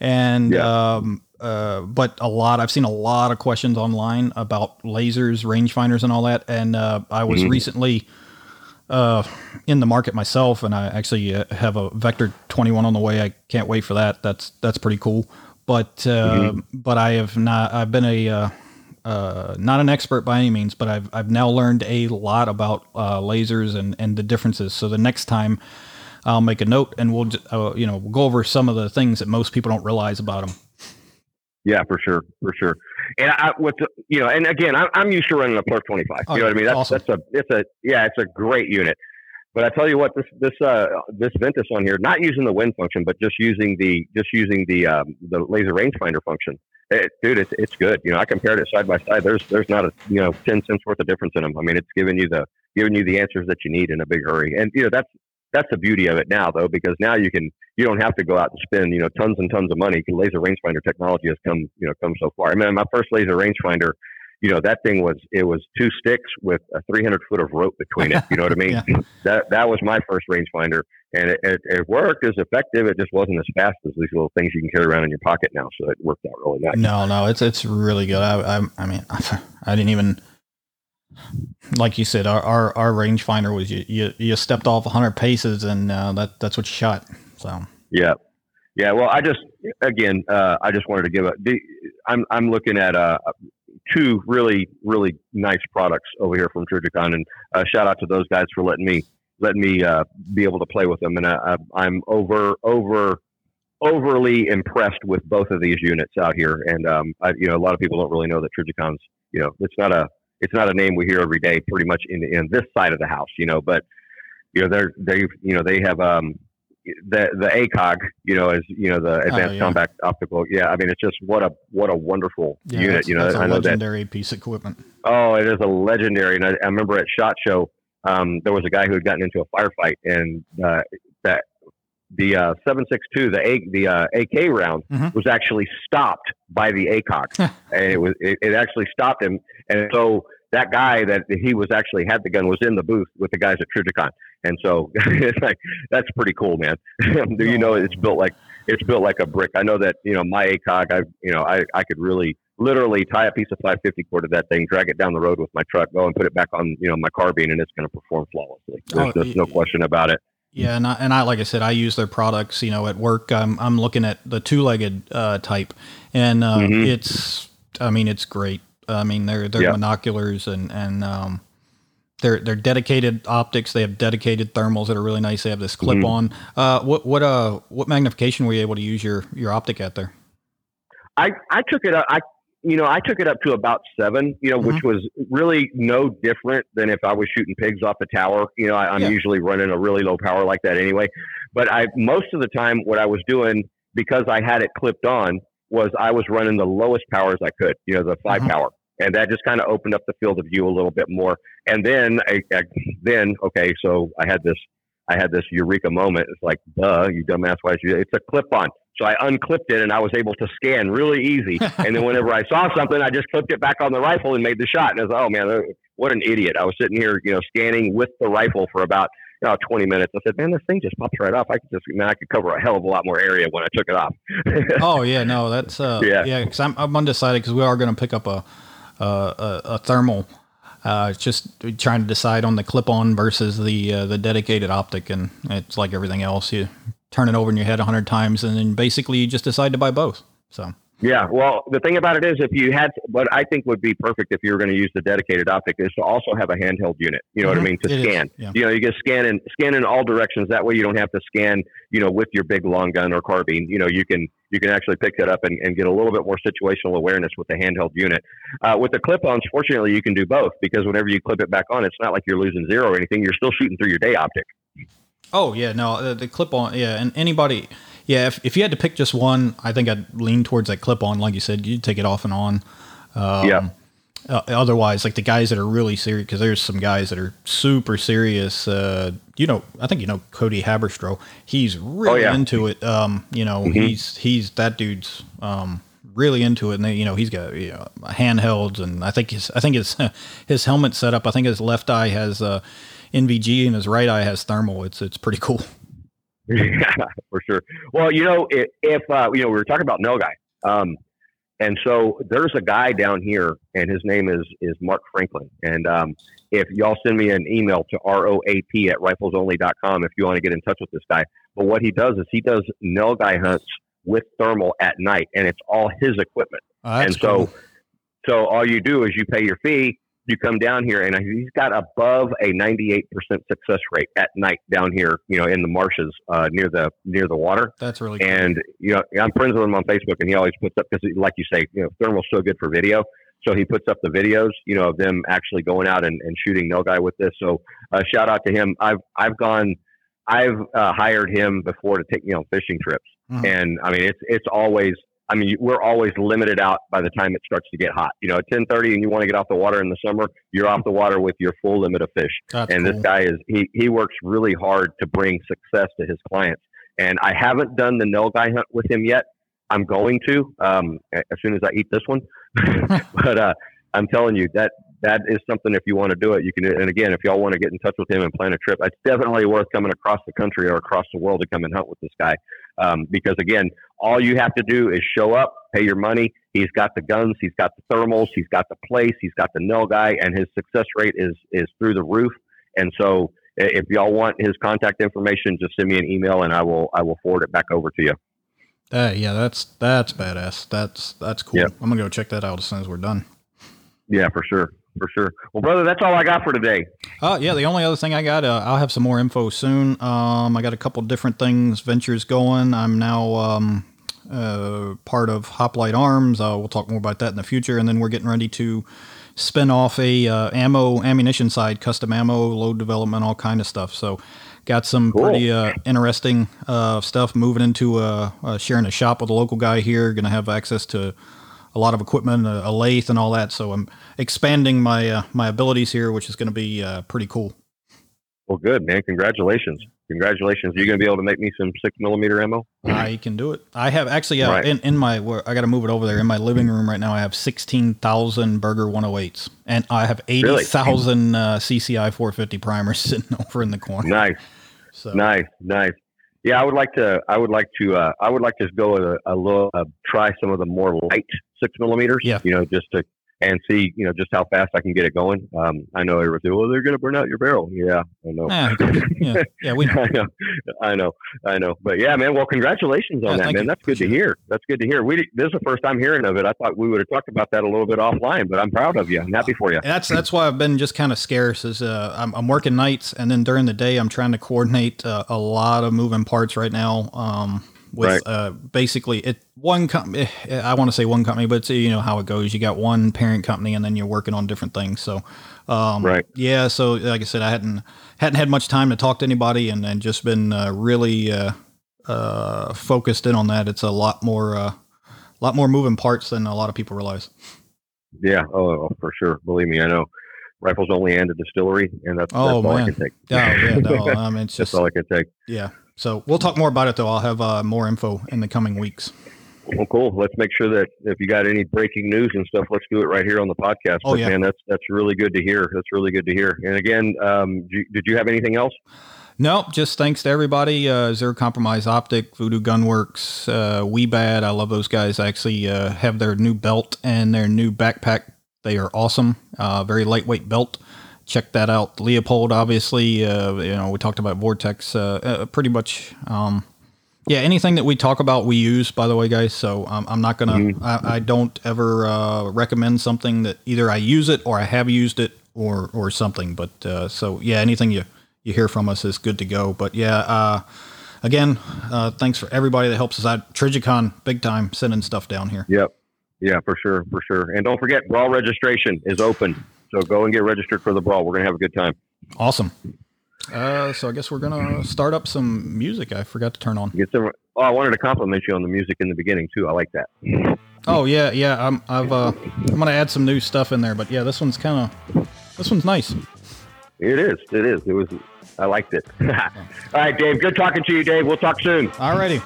S2: And yeah. um, uh, but a lot I've seen a lot of questions online about lasers, rangefinders, and all that. And uh, I was mm-hmm. recently uh, in the market myself, and I actually uh, have a Vector 21 on the way. I can't wait for that. That's that's pretty cool. But uh, mm-hmm. but I have not. I've been a not an expert by any means, but I've I've now learned a lot about lasers and and the differences. So the next time. I'll make a note, and we'll you know we'll go over some of the things that most people don't realize about them.
S1: Yeah, for sure, for sure. And I, the, you know, and again, I, I'm used to running a Plus 25. you know what I mean? That's
S2: awesome.
S1: that's a it's a yeah, it's a great unit. But I tell you what, this this uh this Ventus on here, not using the wind function, but just using the just using the um, the laser rangefinder function. It, dude, it's it's good. You know, I compared it side by side. There's there's not a you know ten cents worth of difference in them. I mean, it's giving you the giving you the answers that you need in a big hurry. And you know, that's that's the beauty of it now, though, because now you can you don't have to go out and spend you know tons and tons of money. because Laser rangefinder technology has come you know come so far. I mean, my first laser rangefinder, you know, that thing was it was two sticks with a 300 foot of rope between it. You know what I mean? yeah. That that was my first rangefinder, and it, it, it worked as effective. It just wasn't as fast as these little things you can carry around in your pocket now. So it worked out really nice.
S2: No, no, it's it's really good. I I, I mean, I didn't even like you said, our our, our rangefinder was you, you you stepped off 100 paces and uh, that that's what you shot. So
S1: yeah, yeah. Well, I just again, uh, I just wanted to give a. I'm I'm looking at uh, two really really nice products over here from Trijicon, and uh, shout out to those guys for letting me letting me uh, be able to play with them, and I, I'm over over overly impressed with both of these units out here. And um, I, you know, a lot of people don't really know that Trijicon's, you know, it's not a it's not a name we hear every day, pretty much in in this side of the house, you know. But you know, they're they you know they have um the the ACOG, you know, as you know the oh, advanced oh, yeah. combat optical. Yeah, I mean, it's just what a what a wonderful yeah, unit. You know,
S2: I know legendary that, piece of equipment.
S1: Oh, it is a legendary. And I, I remember at Shot Show, um, there was a guy who had gotten into a firefight, and uh, that the uh, 762, the A, the uh, AK round mm-hmm. was actually stopped by the ACOG, and it was it, it, actually stopped him. And so that guy that he was actually had the gun was in the booth with the guys at Trijicon, and so it's like that's pretty cool, man. Do you know it's built like it's built like a brick? I know that you know my ACOG, I you know I I could really literally tie a piece of 550 cord to that thing, drag it down the road with my truck, go and put it back on, you know, my carbine, and it's going to perform flawlessly. There's, oh, there's no question about it.
S2: Yeah, and I, and I like I said, I use their products. You know, at work, I'm I'm looking at the two legged uh, type, and uh, mm-hmm. it's I mean it's great. I mean they're they're yeah. binoculars and and um, they're they're dedicated optics. They have dedicated thermals that are really nice. They have this clip on. Mm-hmm. Uh, what what uh what magnification were you able to use your your optic at there?
S1: I I took it. up. I you know, I took it up to about seven, you know, mm-hmm. which was really no different than if I was shooting pigs off the tower. You know, I, am yeah. usually running a really low power like that anyway. But I, most of the time, what I was doing because I had it clipped on was I was running the lowest powers I could, you know, the 5 mm-hmm. power. And that just kind of opened up the field of view a little bit more. And then, I, I, then, okay, so I had this, I had this eureka moment. It's like, duh, you dumbass, why you? It's a clip on. So I unclipped it and I was able to scan really easy. and then whenever I saw something, I just clipped it back on the rifle and made the shot. And I was like, oh man, what an idiot. I was sitting here, you know, scanning with the rifle for about you know, 20 minutes. I said, man, this thing just pops right off. I could just, man, I could cover a hell of a lot more area when I took it off.
S2: oh yeah, no, that's, uh, yeah, yeah. Cause I'm, I'm undecided cause we are going to pick up a, a, a thermal uh, just trying to decide on the clip-on versus the uh, the dedicated optic, and it's like everything else. You turn it over in your head a hundred times, and then basically you just decide to buy both. So.
S1: Yeah, well, the thing about it is, if you had what I think would be perfect if you were going to use the dedicated optic is to also have a handheld unit. You know mm-hmm. what I mm-hmm. mean? To it scan. Yeah. You know, you get scan in scan in all directions. That way, you don't have to scan. You know, with your big long gun or carbine. You know, you can you can actually pick that up and, and get a little bit more situational awareness with the handheld unit. Uh, with the clip-ons, fortunately, you can do both because whenever you clip it back on, it's not like you're losing zero or anything. You're still shooting through your day optic.
S2: Oh yeah, no, the, the clip on, yeah, and anybody, yeah, if, if you had to pick just one, I think I'd lean towards that clip on. Like you said, you take it off and on. Um, yeah. Uh, otherwise, like the guys that are really serious, because there's some guys that are super serious. Uh, you know, I think you know Cody Haberstroh. He's really oh, yeah. into it. Um, you know, mm-hmm. he's he's that dude's um, really into it, and they, you know, he's got you know handhelds, and I think his I think his his helmet setup. I think his left eye has. Uh, NVG and his right eye has thermal. It's it's pretty cool.
S1: Yeah, for sure. Well, you know, if, if uh, you know, we were talking about Nilgai, um, and so there's a guy down here, and his name is is Mark Franklin. And um, if y'all send me an email to roap at riflesonly.com if you want to get in touch with this guy. But what he does is he does Nilgai hunts with thermal at night, and it's all his equipment. Oh, and so, cool. so all you do is you pay your fee, you come down here and he's got above a 98% success rate at night down here, you know, in the marshes uh, near the near the water.
S2: That's really
S1: cool. And you know, I'm friends with him on Facebook, and he always puts up because, like you say, you know, thermal's so good for video. So he puts up the videos, you know, of them actually going out and, and shooting Nilgai with this. So uh, shout out to him. I've I've gone, I've uh, hired him before to take me on fishing trips, mm-hmm. and I mean it's it's always I mean, we're always limited out by the time it starts to get hot. You know, at ten thirty, and you want to get off the water in the summer, you're off the water with your full limit of fish. That's and cool. this guy is he he works really hard to bring success to his clients. And I haven't done the Nilgai hunt with him yet. I'm going to um, as soon as I eat this one. but uh, I'm telling you that that is something if you want to do it, you can. And again, if y'all want to get in touch with him and plan a trip, it's definitely worth coming across the country or across the world to come and hunt with this guy. Um, because again, all you have to do is show up, pay your money. He's got the guns, he's got the thermals, he's got the place, he's got the Nilgai, and his success rate is is through the roof. And so, if y'all want his contact information, just send me an email, and I will I will forward it back over to you.
S2: Uh, yeah, that's that's badass. That's that's cool. Yep. I'm gonna go check that out as soon as we're done.
S1: Yeah, for sure. For sure. Well, brother, that's all I got for today.
S2: Uh, yeah, the only other thing I got, uh, I'll have some more info soon. Um, I got a couple different things, ventures going. I'm now um, uh, part of Hoplite Arms. Uh, we'll talk more about that in the future, and then we're getting ready to spin off a uh, ammo ammunition side, custom ammo, load development, all kind of stuff. So. Got some cool. pretty uh, interesting uh, stuff moving into sharing a shop with a local guy here. Going to have access to a lot of equipment, a, a, lathe, and all that. So I'm expanding my uh, my abilities here, which is going to be uh, pretty cool.
S1: Well, good man. Congratulations. Congratulations. Are you going to be able to make me some six millimeter ammo?
S2: I can do it. I have actually, uh, right. in, in my, I got to move it over there. In my living room right now, I have 16,000 Berger 108s and I have 80,000 really? uh, CCI 450 primers sitting over in the corner.
S1: Nice. So. Nice. Nice. Yeah, I would like to. I would like to. Uh, I would like to go a, a little. Uh, try some of the more light six millimeters.
S2: Yeah.
S1: You know, just to and see, you know, just how fast I can get it going. Um, I know everyone say, well, they're going to burn out your barrel. Yeah, I know.
S2: yeah, yeah, we know.
S1: I know. I know. I know. But yeah, man. Well, congratulations on yeah, that, man. You. That's good to hear. That's good to hear. We this is the first time hearing of it. I thought we would have talked about that a little bit offline, but I'm proud of you. I'm happy for you.
S2: That's that's why I've been just kind of scarce. Is uh, I'm, I'm working nights, and then during the day, I'm trying to coordinate uh, a lot of moving parts right now. Um, with right. uh, basically it one company. Eh, I want to say one company, but you know how it goes. You got one parent company, and then you're working on different things. So, um,
S1: right,
S2: yeah. So, like I said, I hadn't hadn't had much time to talk to anybody, and, and just been uh, really uh, uh focused in on that. It's a lot more, a uh, lot more moving parts than a lot of people realize.
S1: Yeah, oh, oh, for sure. Believe me, I know. Rifles only and a distillery, and that's, oh, that's all man. I can take.
S2: Oh yeah, no, mean, it's
S1: just, that's all I can take.
S2: Yeah, so we'll talk more about it though. I'll have uh, more info in the coming weeks.
S1: Well, cool. Let's make sure that if you got any breaking news and stuff, let's do it right here on the podcast.
S2: Oh, but, yeah.
S1: man, that's that's really good to hear. That's really good to hear. And again, um, did, you, did you have anything else?
S2: No, just thanks to everybody. Uh, Zero Compromise Optic, Voodoo Gunworks, uh, WeBad. I love those guys. I actually uh, have their new belt and their new backpack. They are awesome. Uh, very lightweight belt check that out. Leupold, obviously, uh, you know, we talked about Vortex, uh, uh, pretty much. Um, yeah, anything that we talk about, we use. By the way, guys. So um, I'm not gonna. Mm-hmm. I, I, don't ever uh, recommend something that either I use it or I have used it or or something. But uh, so yeah, anything you you hear from us is good to go. But yeah, uh, again, thanks for everybody that helps us out. Trijicon, big time, sending stuff down here.
S1: Yep. Yeah, for sure, for sure. And don't forget, brawl registration is open. So go and get registered for the brawl. We're gonna have a good time.
S2: Awesome. Uh, so I guess we're gonna start up some music. I forgot to turn on.
S1: Get some. Oh, I wanted to compliment you on the music in the beginning too. I like that.
S2: Oh yeah, yeah. I'm I've uh, I'm gonna add some new stuff in there, but yeah, this one's kind of this one's nice.
S1: It is. It is. It was. I liked it. All right, Dave. Good talking to you, Dave. We'll talk soon.
S2: All righty.